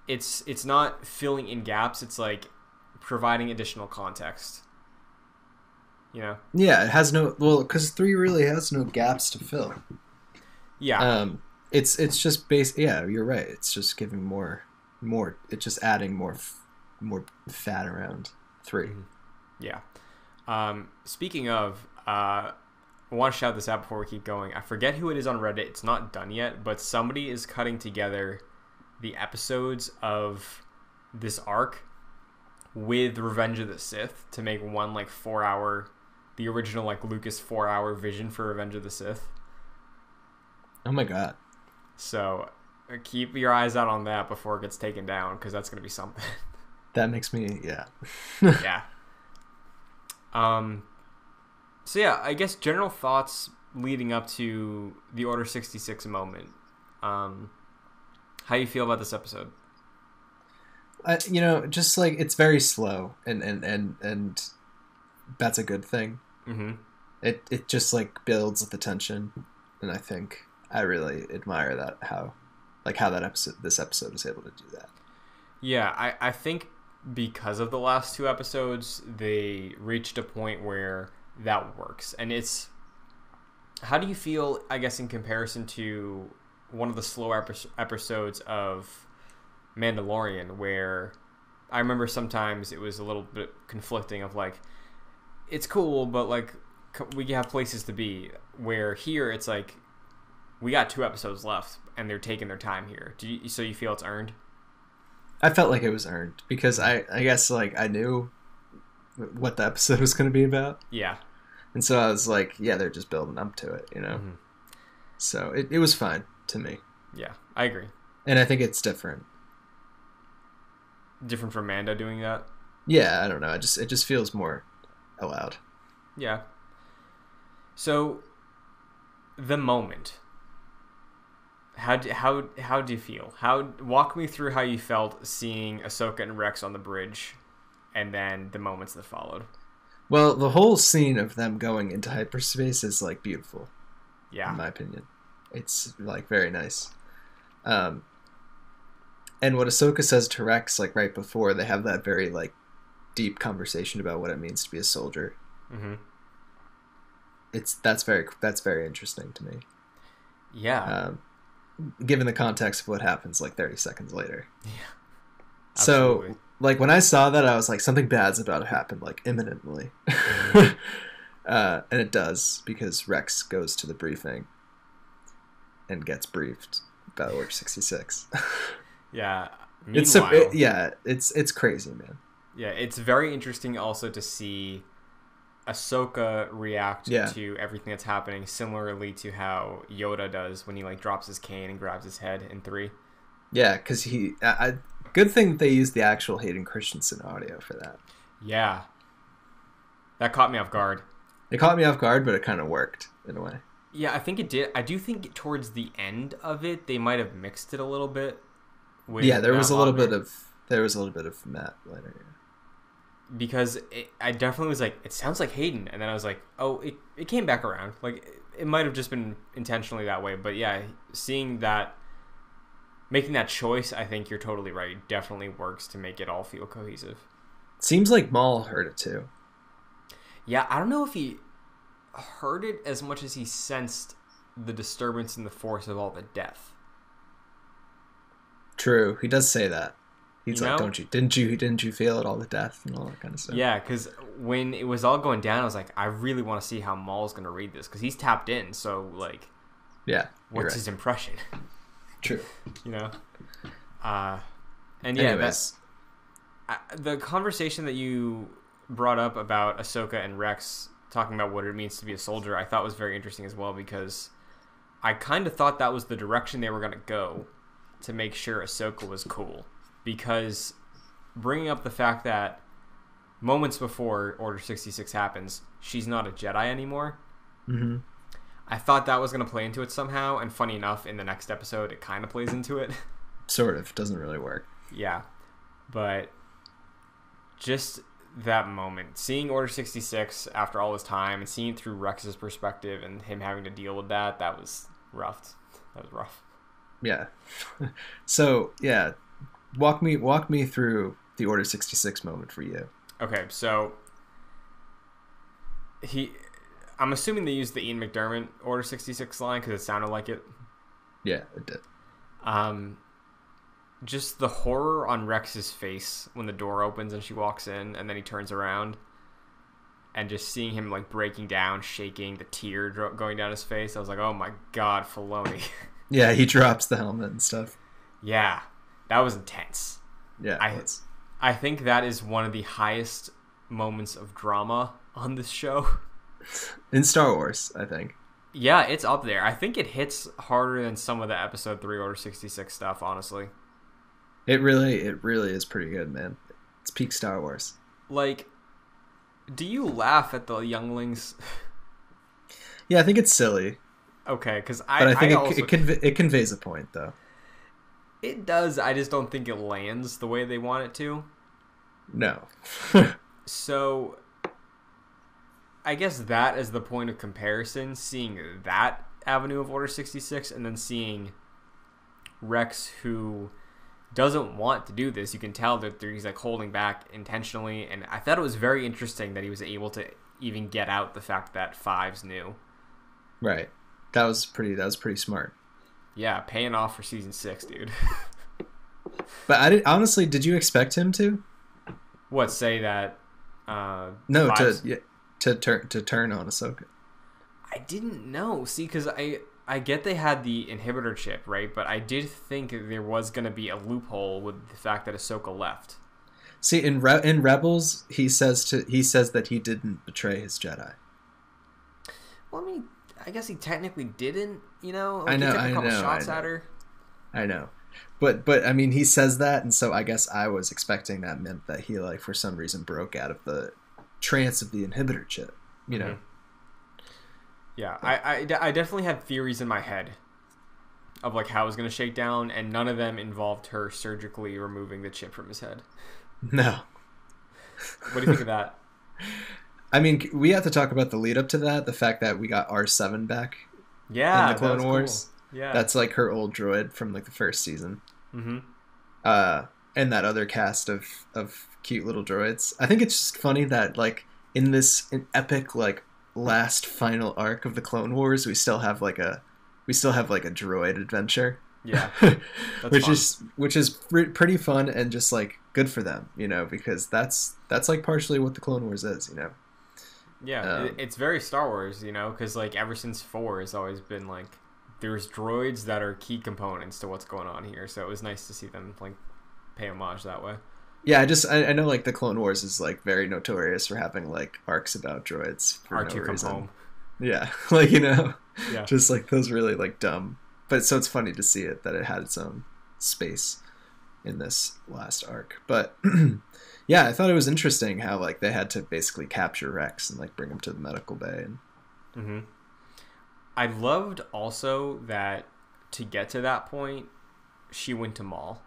it's it's not filling in gaps it's like providing additional context you know Yeah, it has no well because three really has no gaps to fill. yeah Um, it's it's just base. Yeah, you're right. It's just giving more, more. It's just adding more, f- more fat around 3 Yeah. Um, speaking of, uh, I want to shout this out before we keep going. I forget who it is on Reddit. It's not done yet, but somebody is cutting together the episodes of this arc with Revenge of the Sith to make one like four hour, the original like Lucas four hour vision for Revenge of the Sith. Oh my god. So uh, keep your eyes out on that before it gets taken down because that's gonna be something. That makes me yeah. yeah. Um. So yeah, I guess general thoughts leading up to the Order sixty six moment. Um, how you feel about this episode? I, you know, just like it's very slow, and and and and that's a good thing. Mm-hmm. It it just like builds the tension, and I think I really admire that how, like how that episode this episode is able to do that. Yeah, I I think because of the last two episodes, they reached a point where that works, and it's. How do you feel? I guess in comparison to one of the epi- episodes of Mandalorian, where I remember sometimes it was a little bit conflicting of like, it's cool, but like we have places to be. Where here it's like, we got two episodes left, and they're taking their time here. Do you, so you feel it's earned? I felt like it was earned because I I guess like I knew what the episode was going to be about, Yeah. and so I was like, yeah, they're just building up to it, you know. Mhm. So it it was fine to me, Yeah, I agree. and I think it's different. Different from Mando doing that. Yeah, I don't know. It just it just feels more allowed. Yeah. So, the moment. How do, how how do you feel? How walk me through how you felt seeing Ahsoka and Rex on the bridge, and then the moments that followed. Well, the whole scene of them going into hyperspace is like beautiful. Yeah. in my opinion. It's like very nice. Um, and what Ahsoka says to Rex, like right before, they have that very like deep conversation about what it means to be a soldier. hmm It's that's very that's very interesting to me. Yeah. Um, given the context of what happens like 30 seconds later. yeah. So, like when I saw that, I was like, something bad's about to happen, like imminently. uh, and it does because Rex goes to the briefing and gets briefed about Order 66. Yeah. it's so, Meanwhile, it- yeah, it's it's crazy, man. Yeah, it's very interesting also to see Ahsoka react Yeah. to everything that's happening, similarly to how Yoda does when he like drops his cane and grabs his head in three. Yeah, because he. I, I, good thing they used the actual Hayden Christensen audio for that. Yeah, that caught me off guard. It caught me off guard, but it kind of worked in a way. Yeah, I think it did. I do think towards the end of it, they might have mixed it a little bit. With yeah, there was a little bit of there was a little bit of Matt Lanter. Because it, I definitely was like, it sounds like Hayden, and then I was like, oh, it, it came back around. Like it, it might have just been intentionally that way, but yeah, seeing that, making that choice, I think you're totally right. Definitely works to make it all feel cohesive. Seems like Maul heard it too. Yeah, I don't know if he heard it as much as he sensed the disturbance in the force of all the death. True, he does say that. He's You like, know? "Don't you? Didn't you? Didn't you feel it all the death and all that kind of stuff?" Yeah, because when it was all going down, I was like, I really want to see how Maul's gonna read this because he's tapped in. So like, yeah. What's right. his impression? True. you know uh and yeah Anyways, that's I, the conversation that you brought up about Ahsoka and Rex talking about what it means to be a soldier I thought was very interesting as well because I kind of thought that was the direction they were going to go to make sure Ahsoka was cool because bringing up the fact that moments before Order 66 happens she's not a Jedi anymore hmm I thought that was going to play into it somehow and funny enough in the next episode it kind of plays into it sort of doesn't really work. Yeah. But just that moment, seeing Order 66 after all this time and seeing it through Rex's perspective and him having to deal with that, that was rough. That was rough. Yeah. so yeah, walk me walk me through the Order sixty six moment for you. Okay, so he I'm assuming they used the Ian McDiarmid Order 66 line cuz it sounded like it. Yeah, it did. Um just the horror on Rex's face when the door opens and she walks in and then he turns around and just seeing him like breaking down, shaking, the tear dro- going down his face. I was like, "Oh my god, Filoni." Yeah, he drops the helmet and stuff. yeah. That was intense. Yeah, I- it's- I think that is one of the highest moments of drama on this show. in Star Wars, I think. Yeah, it's up there. I think it hits harder than some of the episode 3 Order 66 stuff, honestly. It really, it really is pretty good, man. It's peak Star Wars. Like do you laugh at the younglings? Yeah, I think it's silly, Okay, because I, but I think I it, also, it, conve- it conveys a point, though. It does. I just don't think it lands the way they want it to. No. So, I guess that is the point of comparison. Seeing that avenue of Order sixty six, and then seeing Rex, who doesn't want to do this. You can tell that he's like holding back intentionally, and I thought it was very interesting that he was able to even get out the fact that Fives knew. right. That was pretty. That was pretty smart. Yeah, paying off for season six, dude. But I did honestly. Did you expect him to? what say that? Uh, No, to yeah, to turn to turn on Ahsoka. I didn't know. See, because I I get they had the inhibitor chip, right? But I did think there was going to be a loophole with the fact that Ahsoka left. See, in Re- in Rebels, he says to he says that he didn't betray his Jedi. Well, I mean, I guess he technically didn't. You know, I know, He took I a couple know, shots I know. at her. I know, but but I mean, he says that, and so I guess I was expecting that meant that he like for some reason broke out of the trance of the inhibitor chip. You know, Mhm. Yeah, I, I, I definitely had theories in my head of like how it was going to shake down, and none of them involved her surgically removing the chip from his head. no. What do you think of that? I mean, we have to talk about the lead up to that. The fact that we got R seven back. Yeah, In the Clone was cool. Wars? Yeah. That's like her old droid from like the first season. mm-hmm. uh, and that other cast of of cute little droids. I think it's just funny that like in this epic like last final arc of the Clone Wars, we still have like a we still have like a droid adventure. Yeah, which fun. is which is pre- pretty fun and just like good for them, you know, because that's that's like partially what the Clone Wars is, you know. Yeah, Um, it's very Star Wars, you know, because like ever since four has always been like there's droids that are key components to what's going on here. So it was nice to see them like pay homage that way. Yeah, I just I, I know like the Clone Wars is like very notorious for having like arcs about droids for R no two come reason. home. Yeah, like you know, Yeah, just like those really like dumb. But so it's funny to see it that it had its own space in this last arc. But yeah, I thought it was interesting how like they had to basically capture Rex and like bring him to the medical bay and hmm I loved also that to get to that point, she went to Maul.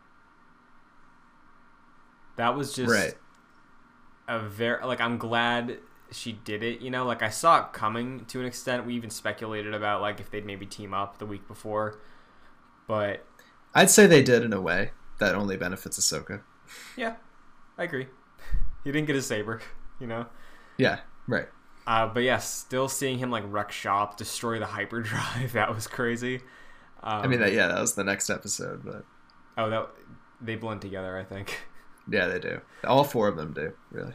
That was just right. a very like I'm glad she did it. You know, like I saw it coming to an extent. We even speculated about like if they'd maybe team up the week before, but I'd say they did in a way that only benefits Ahsoka. yeah, I agree. He didn't get his saber, you know. Yeah, right. Uh, but yeah, still seeing him like wreck shop, destroy the hyperdrive. That was crazy. Um, I mean that yeah, that was the next episode, but Oh, that they blend together. I think yeah, they do. All four of them do, really.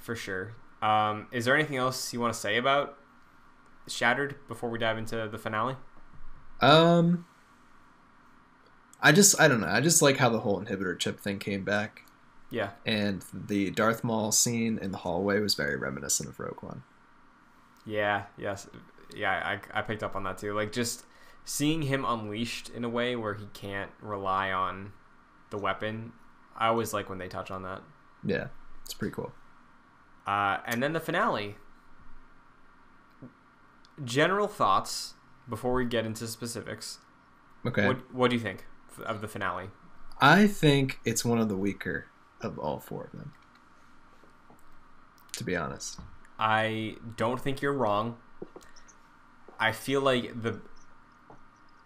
for sure. Um, is there anything else you want to say about Shattered before we dive into the finale? Um, I just I don't know. I just like how the whole inhibitor chip thing came back, Yeah, and the Darth Maul scene in the hallway was very reminiscent of Rogue One. yeah, yes, yeah. I I picked up on that too. Like just seeing him unleashed in a way where he can't rely on the weapon. I always like when they touch on that. Yeah, it's pretty cool. Uh, and then the finale. General thoughts before we get into specifics. Okay, What What do you think of the finale? I think it's one of the weaker of all four of them. To be honest, I don't think you're wrong. I feel like the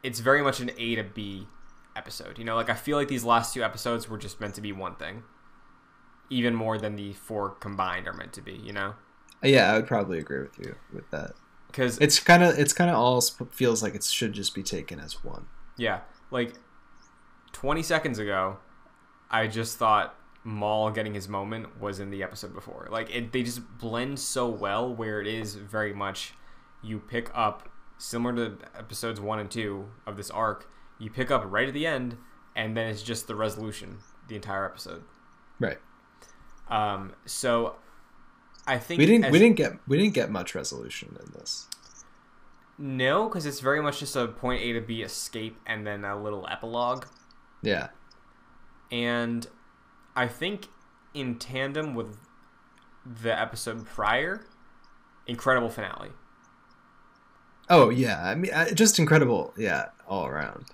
it's very much an A to B episode. You know, like I feel like these last two episodes were just meant to be one thing. Even more than the four combined are meant to be, you know? yeah, I would probably agree with you with that. Cuz It's kind of it's kind of all sp- feels like it should just be taken as one. yeah, like 20 seconds ago, I just thought Maul getting his moment was in the episode before. Like it, they just blend so well where it is very much you pick up similar to episodes 1 and 2 of this arc, you pick up right at the end and then it's just the resolution the entire episode. Right. Um so I think We didn't as- we didn't get we didn't get much resolution in this. No, cuz it's very much just a point A to B escape and then a little epilogue. Yeah. and I think in tandem with the episode prior, incredible finale. Oh yeah. I mean, just incredible. Yeah, all around.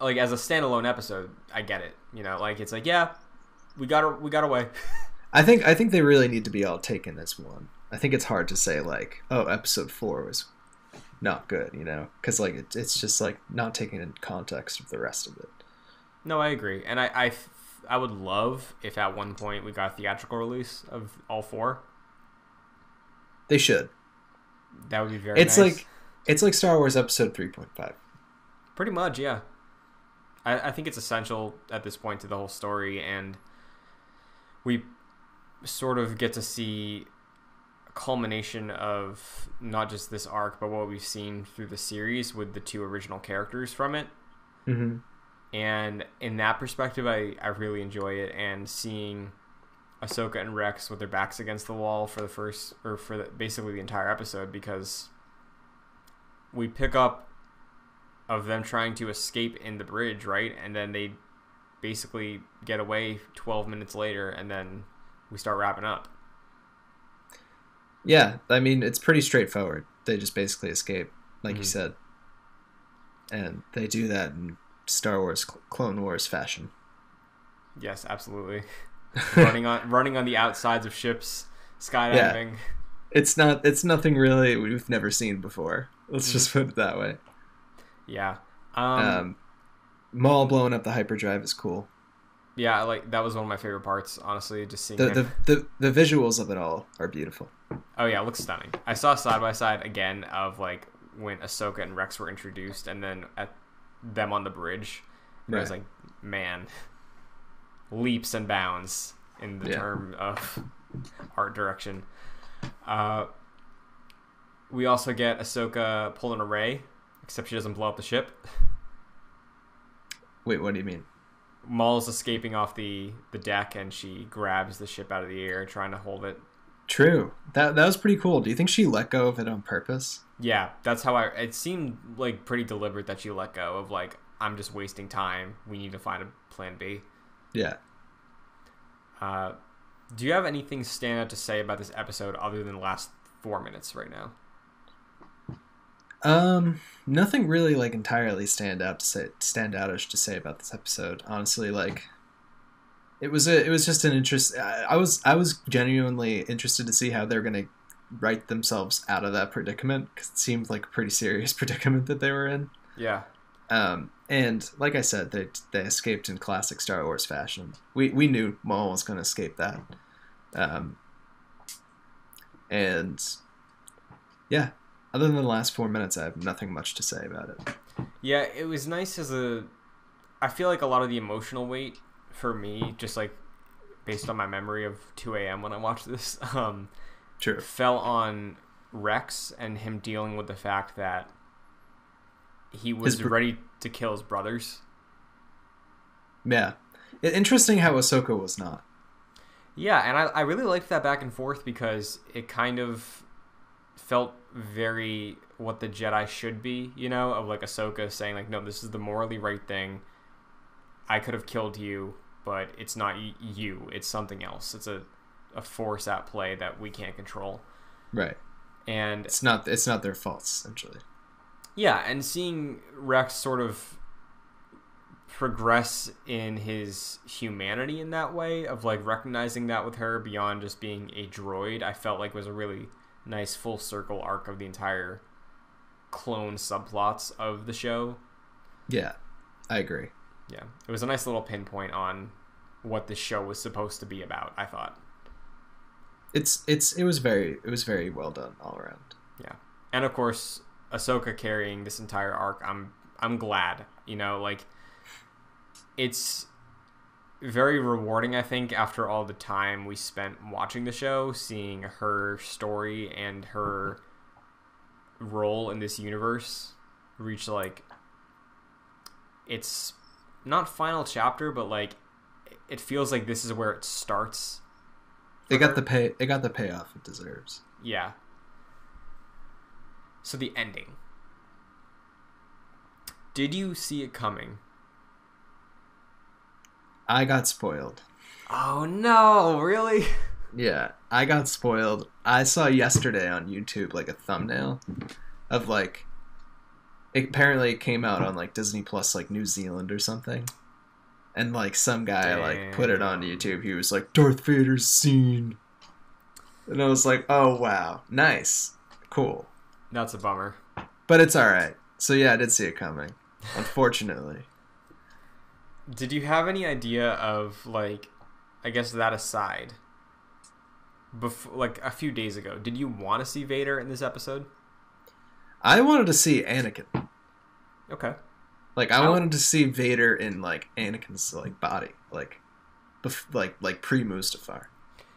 Like as a standalone episode, I get it. You know, like it's like yeah, we got we got away. I think I think they really need to be all taken as one. I think it's hard to say like, oh, episode four was not good, you know, because like it, it's just like not taking in context of the rest of it. no, I agree, and I, I I would love if at one point we got a theatrical release of all four. They should. That would be very. It's nice. like it's like Star Wars Episode three point five. Pretty much, yeah. I, I think it's essential at this point to the whole story, and we sort of get to see a culmination of not just this arc, but what we've seen through the series with the two original characters from it. Mm-hmm. And in that perspective, I, I really enjoy it, and seeing Ahsoka and Rex with their backs against the wall for the first, or for the, basically the entire episode, because we pick up of them trying to escape in the bridge, right? And then they basically get away 12 minutes later, and then we start wrapping up. Yeah, I mean it's pretty straightforward. They just basically escape, like you Mhm. said, and they do that in Star Wars Cl- Clone Wars fashion. Yes, absolutely. running on running on the outsides of ships, skydiving. it's not. It's nothing really we've never seen before. Let's just put it that way. Yeah. Um, Um, Maul blowing up the hyperdrive is cool. Yeah, like that was one of my favorite parts. Honestly, just seeing The, the the the visuals of it all are beautiful. Oh yeah, it looks stunning. I saw side by side again of like when Ahsoka and Rex were introduced, and then at them on the bridge. And It was like, man, leaps and bounds in the Yeah. term of art direction. Uh, we also get Ahsoka pulling a Rey, except she doesn't blow up the ship. Wait, what do you mean? Maul's escaping off the the deck, and she grabs the ship out of the air, trying to hold it. True. That that was pretty cool. Do you think she let go of it on purpose? Yeah, that's how I. It seemed like pretty deliberate that she let go of like I'm just wasting time. We need to find a plan B. Yeah. Uh, do you have anything stand out to say about this episode other than the last four minutes right now? Um, nothing really like entirely stand out to say stand outish to say about this episode. Honestly, like it was a it was just an interest. I, was I was genuinely interested to see how they're gonna write themselves out of that predicament because it seemed like a pretty serious predicament that they were in. Yeah, Um, and like I said, they they escaped in classic Star Wars fashion. We we knew Maul was going to escape that. Um, and yeah, other than the last four minutes, I have nothing much to say about it. yeah. It was nice as a. I feel like a lot of the emotional weight for me, just like based on my memory of 2 a.m. when I watched this, um, True. fell on Rex and him dealing with the fact that he was br- ready to kill his brothers. Yeah. Interesting how Ahsoka was not. Yeah, and I, I really liked that back and forth because it kind of felt very what the Jedi should be, you know, of like Ahsoka saying like, no, this is the morally right thing. I could have killed you, but it's not you. It's something else. It's a, a force at play that we can't control. Right. And It's not. It's not their fault essentially. Yeah, and seeing Rex sort of progress in his humanity in that way of like recognizing that with her beyond just being a droid, I felt like was a really nice full circle arc of the entire clone subplots of the show. Yeah, I agree. Yeah, it was a nice little pinpoint on what the show was supposed to be about. I thought. It's it's it was very it was very well done all around. Yeah, and of course, Ahsoka carrying this entire arc. I'm I'm glad. You know, like it's very rewarding. I think after all the time we spent watching the show, seeing her story and her role in this universe reach like it's not final chapter, but like it feels like this is where it starts. It for got the pay. It got the payoff it deserves. Yeah. So the ending. Did you see it coming? I got spoiled. Oh no, really? Yeah, I got spoiled. I saw yesterday on YouTube like a thumbnail of like it apparently it came out on like Disney Plus like New Zealand or something. And like some guy like put it on YouTube. He was like Darth Vader's scene. And I was like, "Oh wow. Nice. Cool." That's a bummer. But it's all right. So yeah, I did see it coming. Unfortunately. Did you have any idea of like I guess that aside before like a few days ago, did you want to see Vader in this episode? I wanted to see Anakin. Okay. Like I Oh. wanted to see Vader in like Anakin's like body, like, bef- like like pre Mustafar.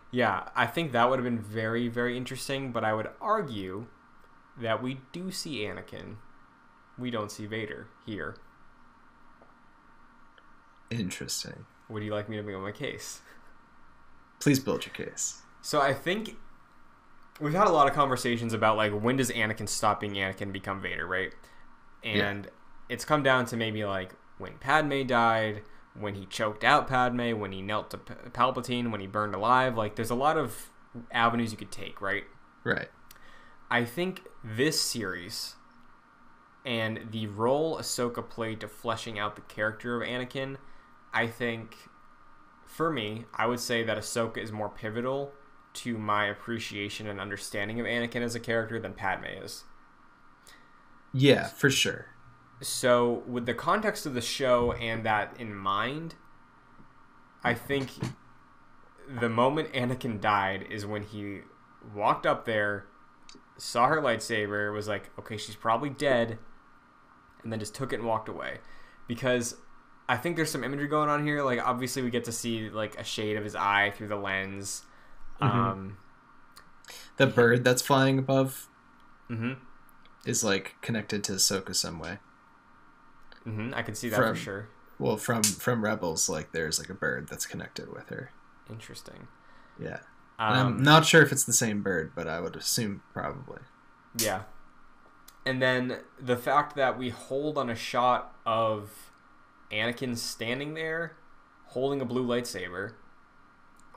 Yeah, I think that would have been very, very interesting, but I would argue that we do see Anakin. We don't see Vader here. Interesting. Would you like me to make my case? Please build your case. So I think we've had a lot of conversations about like when does Anakin stop being Anakin and become Vader, right? And it's come down to maybe like when Padme died, when he choked out Padme, when he knelt to Palpatine, when he burned alive. Like there's a lot of avenues you could take, right? Right. I think this series and the role Ahsoka played to fleshing out the character of Anakin, I think for me, I would say that Ahsoka is more pivotal to my appreciation and understanding of Anakin as a character than Padme is. Yeah, for sure. So, with the context of the show and that in mind, I think the moment Anakin died is when he walked up there, saw her lightsaber, was like, okay, she's probably dead, and then just took it and walked away. Because I think there's some imagery going on here. Like, obviously, we get to see like a shade of his eye through the lens. Mm-hmm. Um, The bird that's flying above hmm is like connected to Ahsoka some way. hmm I can see that From- for sure. Well, from from Rebels, like there's like a bird that's connected with her. Interesting. Yeah, Um, I'm not sure if it's the same bird, but I would assume probably. Yeah. And then the fact that we hold on a shot of Anakin standing there holding a blue lightsaber.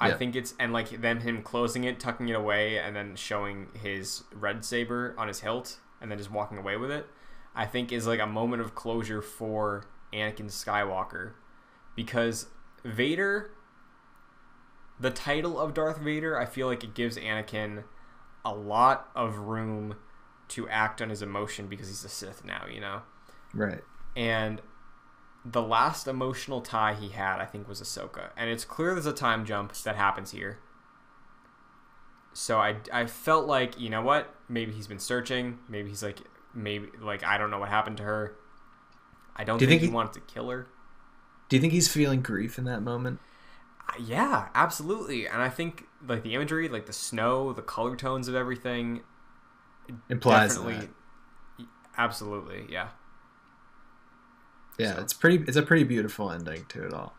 I think it's and like then him closing it, tucking it away, and then showing his red saber on his hilt, and then just walking away with it. I think is like a moment of closure for Anakin Skywalker, because Vader, the title of Darth Vader, I feel like it gives Anakin a lot of room to act on his emotion because he's a Sith now, you know. Right. And the last emotional tie he had, I think, was Ahsoka, and it's clear there's a time jump that happens here. So I, I felt like you know what maybe he's been searching maybe he's like maybe like I don't know what happened to her. I don't Do think, think he he- wanted to kill her. Do you think he's feeling grief in that moment? Uh, Yeah, absolutely. And I think like the imagery, like the snow, the color tones of everything, Implies that. absolutely, yeah. Yeah, so. it's pretty. It's a pretty beautiful ending to it all.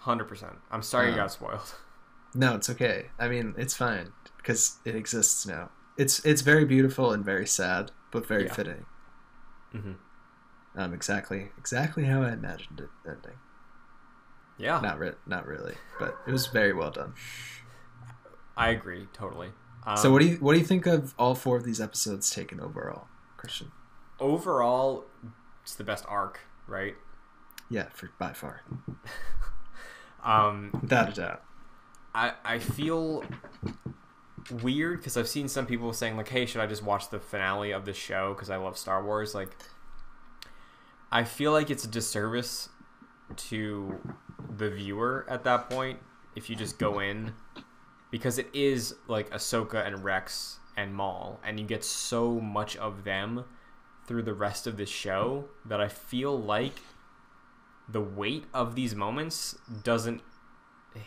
Hundred percent. I'm sorry you Uh, got spoiled. No, it's okay. I mean, it's fine because it exists now. It's it's very beautiful and very sad, but very Yeah. fitting. hmm Um, exactly, exactly how I imagined it ending. Yeah, Not re- not really, but it was very well done. I agree totally. Um, so, what do you what do you think of all four of these episodes taken overall, Christian? overall, it's the best arc, right? Yeah, for by far, Um, without a doubt. I I feel weird because I've seen some people saying like, "Hey, should I just watch the finale of this show?" Because I love Star Wars. Like, I feel like it's a disservice to the viewer at that point if you just go in because it is like Ahsoka and Rex and Maul, and you get so much of them through the rest of the show that I feel like the weight of these moments doesn't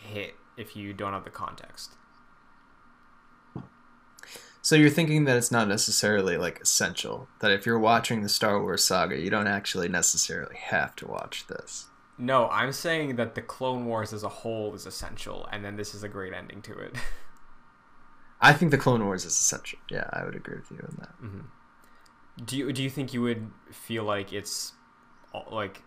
hit if you don't have the context. So you're thinking that it's not necessarily like essential. That if you're watching the Star Wars saga, you don't actually necessarily have to watch this. No, I'm saying that the Clone Wars as a whole is essential, and then this is a great ending to it. I think the Clone Wars is essential. Yeah, I would agree with you on that. Mm-hmm. Do you do you think you would feel like it's uh, like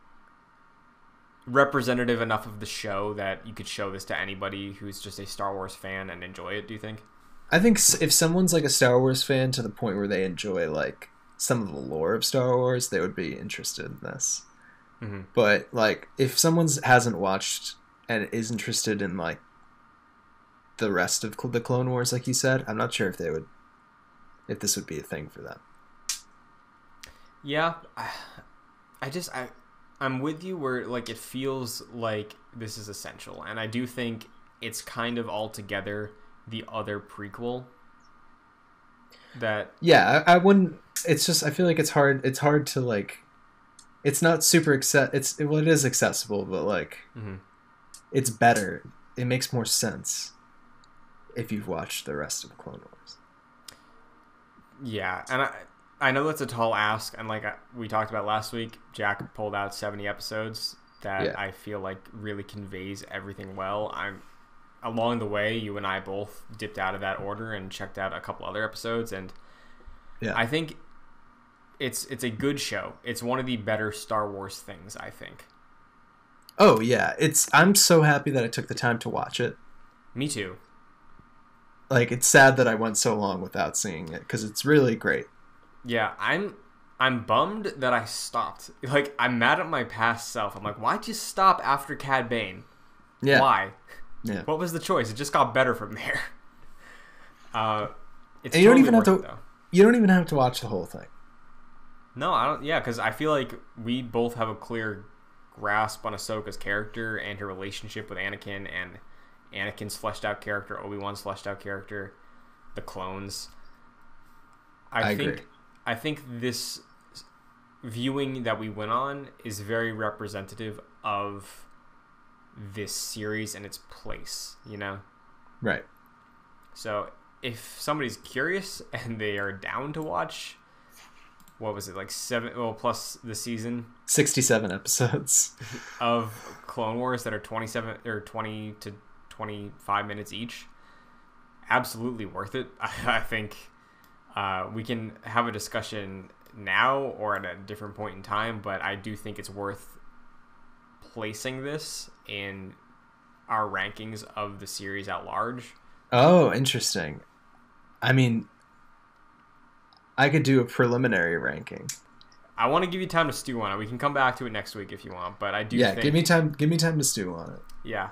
representative enough of the show that you could show this to anybody who's just a Star Wars fan and enjoy it? Do you think? I think if someone's like a Star Wars fan to the point where they enjoy like some of the lore of Star Wars, they would be interested in this. Mhm. But like if someone hasn't watched and is interested in like the rest of the Clone Wars, like you said, I'm not sure if they would, if this would be a thing for them. Yeah, I, I just I I'm with you where like it feels like this is essential, and I do think it's kind of altogether the other prequel that Yeah, I, I wouldn't. It's just I feel like it's hard. It's hard to like. It's not super accept. It's well, it is accessible, but like Mhm. it's better. It makes more sense if you've watched the rest of Clone Wars. Yeah, and I I know that's a tall ask, and like uh, we talked about last week, Jack pulled out seventy episodes that Yeah. I feel like really conveys everything well. I'm along the way, you and I both dipped out of that order and checked out a couple other episodes, and Yeah. I think it's it's a good show. It's one of the better Star Wars things, I think. Oh yeah, it's. I'm so happy that I took the time to watch it. Me too. Like it's sad that I went so long without seeing it because it's really great. Yeah, I'm I'm bummed that I stopped. Like I'm mad at my past self. I'm like, why'd you stop after Cad Bane? Yeah. Why? Yeah. What was the choice? It just got better from there. Uh, it's And you don't even have to- it. You don't even have to watch the whole thing. No, I don't. Yeah, because I feel like we both have a clear grasp on Ahsoka's character and her relationship with Anakin and Anakin's fleshed out character, Obi Wan's fleshed out character, the clones. I, I think agree. I think this viewing that we went on is very representative of this series and its place, you know? Right. So if somebody's curious and they are down to watch, what was it like seven? Well, plus the season 67 episodes. of Clone Wars that are twenty-seven or twenty to twenty-five minutes each. Absolutely worth it. I, I think uh, we can have a discussion now or at a different point in time, but I do think it's worth placing this in our rankings of the series at large. Oh, interesting. I mean, I could do a preliminary ranking. I want to give you time to stew on it. We can come back to it next week if you want, but I do yeah, think give me time. Give me time to stew on it. yeah.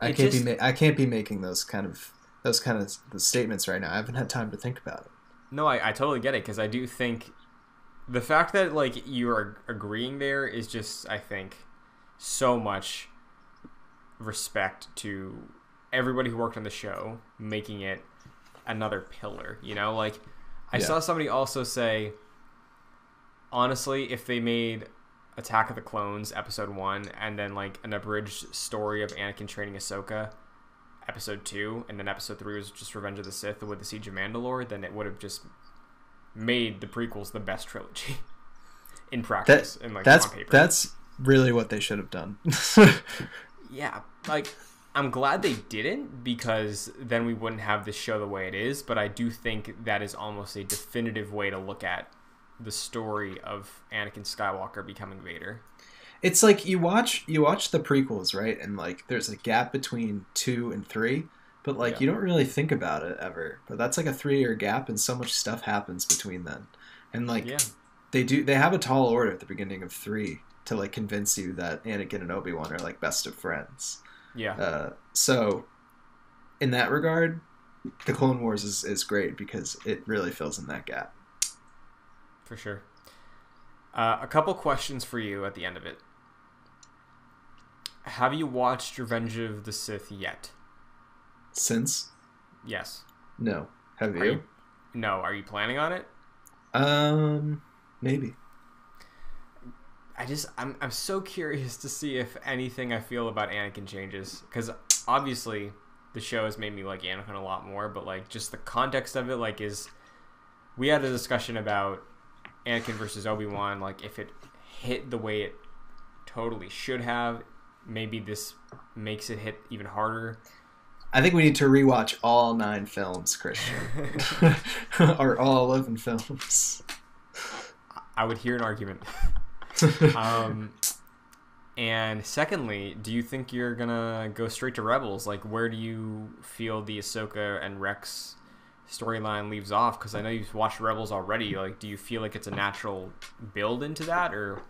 I It can't just- be. Ma- I can't be making those kind of those kind of statements right now. I haven't had time to think about it. No, I, I totally get it because I do think the fact that like you are agreeing there is just I think so much respect to everybody who worked on the show making it another pillar. You know, like I Yeah. saw somebody also say, honestly, if they made Attack of the Clones episode one and then like an abridged story of Anakin training Ahsoka episode two and then episode three was just Revenge of the Sith with the Siege of Mandalore, then it would have just made the prequels the best trilogy in practice and like that's that's really what they should have done. Yeah, like I'm glad they didn't because then we wouldn't have this show the way it is. But I do think that is almost a definitive way to look at the story of Anakin Skywalker becoming Vader. It's like you watch you watch the prequels, right? And like there's a gap between two and three, but like Yeah. you don't really think about it ever. But that's like a three year gap, and so much stuff happens between then. And like Yeah, they do, they have a tall order at the beginning of three to like convince you that Anakin and Obi Wan are like best of friends. yeah, Uh, so, in that regard, the Clone Wars is, is great because it really fills in that gap. for sure. Uh, a couple questions for you at the end of it. Have you watched Revenge of the Sith yet? Since Yes. no, have you? you? No. Are you planning on it? Um, maybe. I just I'm I'm so curious to see if anything I feel about Anakin changes because obviously the show has made me like Anakin a lot more, but like just the context of it, like is we had a discussion about Anakin versus Obi Wan, like if it hit the way it totally should have, maybe this makes it hit even harder. I think we need to rewatch all nine films, Christian, or all eleven films. I would hear an argument. Um, and secondly, do you think you're gonna go straight to Rebels? Like, where do you feel the Ahsoka and Rex storyline leaves off? Because I know you've watched Rebels already. Like, do you feel like it's a natural build into that, or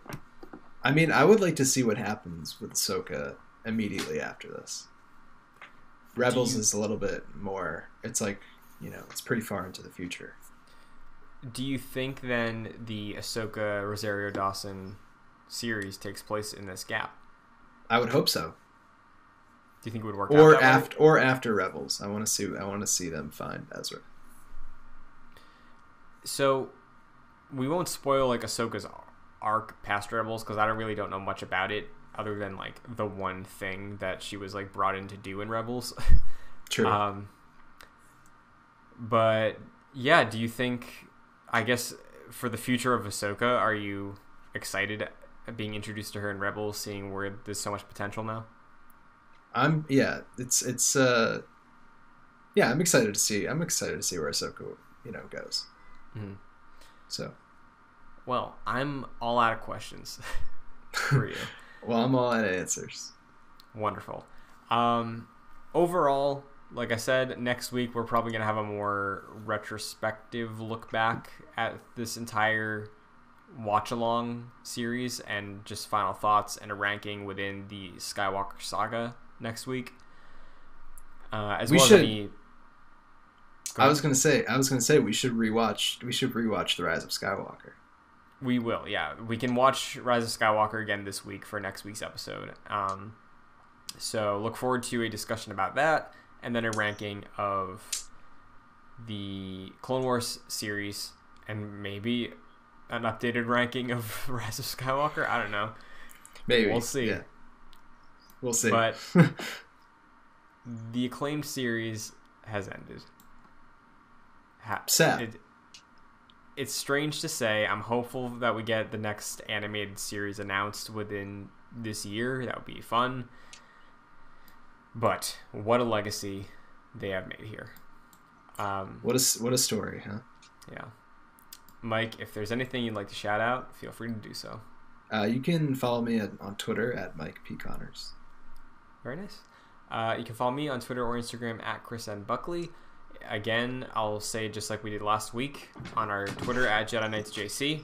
I mean, I would like to see what happens with Ahsoka immediately after this. Rebels you- is a little bit more. It's like you know, it's pretty far into the future. do you think then the Ahsoka Rosario Dawson series takes place in this gap? I would hope so. Do you think it would work Or way? after, or after Rebels. I want to see. I want to see them find Ezra. So we won't spoil like Ahsoka's arc past Rebels because I don't really don't know much about it other than like the one thing that she was like brought in to do in Rebels. True. um, but yeah, do you think? I guess for the future of Ahsoka, are you excited at being introduced to her in Rebels, seeing where there's so much potential now? I'm yeah. It's it's uh. Yeah, I'm excited to see. I'm excited to see where Ahsoka, you know, goes. Mhm. So, Well, I'm all out of questions for you. well, I'm all out of answers. Wonderful. Um, overall, like I said, next week we're probably going to have a more retrospective look back at this entire watch along series and just final thoughts and a ranking within the Skywalker saga next week. Uh, as We well should- as any. I was gonna say. I was gonna say we should rewatch. We should rewatch The Rise of Skywalker. We will, yeah. We can watch Rise of Skywalker again this week for next week's episode. Um, so look forward to a discussion about that, and then a ranking of the Clone Wars series, and maybe an updated ranking of Rise of Skywalker. I don't know. Maybe We'll see. Yeah. We'll see. But the acclaimed series has ended. Ha- Sad. It, it's strange to say. I'm hopeful that we get the next animated series announced within this year. That would be fun. But what a legacy they have made here. Um, what a what a story, huh? yeah. Mike, if there's anything you'd like to shout out, feel free to do so. Uh, you can follow me at, on Twitter at Mike P Connors. Very nice. Uh, you can follow me on Twitter or Instagram at Chris N. Buckley. Again, I'll say just like we did last week on our Twitter at Jedi Nights JC.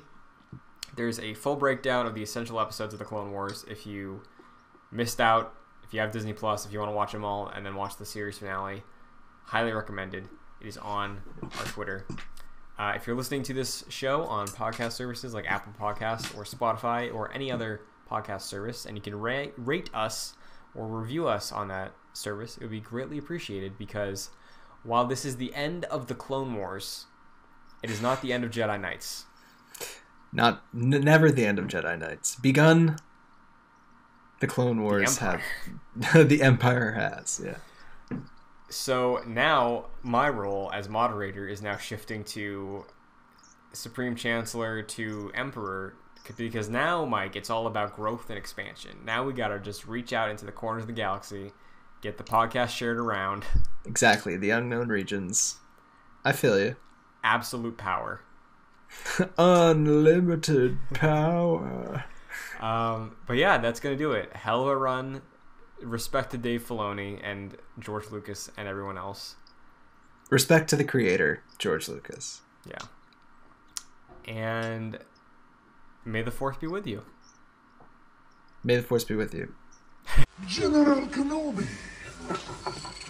There's a full breakdown of the essential episodes of the Clone Wars. If you missed out, if you have Disney Plus, if you want to watch them all and then watch the series finale, highly recommended. It is on our Twitter. Uh, if you're listening to this show on podcast services like Apple Podcasts or Spotify or any other podcast service, and you can ra- rate us or review us on that service, it would be greatly appreciated because while this is the end of the Clone Wars, it is not the end of Jedi Nights. Not n- never the end of Jedi Nights. Begun. The Clone Wars Empire. have the Empire has yeah. So now my role as moderator is now shifting to Supreme Chancellor to Emperor because now, Mike, it's all about growth and expansion. Now we got to just reach out into the corners of the galaxy, get the podcast shared around, Exactly the unknown regions. I feel you. absolute power. Unlimited power. Um, but yeah, that's gonna do it. Hell of a run. Respect to Dave Filoni and George Lucas and everyone else. Respect to the creator, George Lucas. Yeah. And may the force be with you. May the force be with you. General Kenobi. Thank you.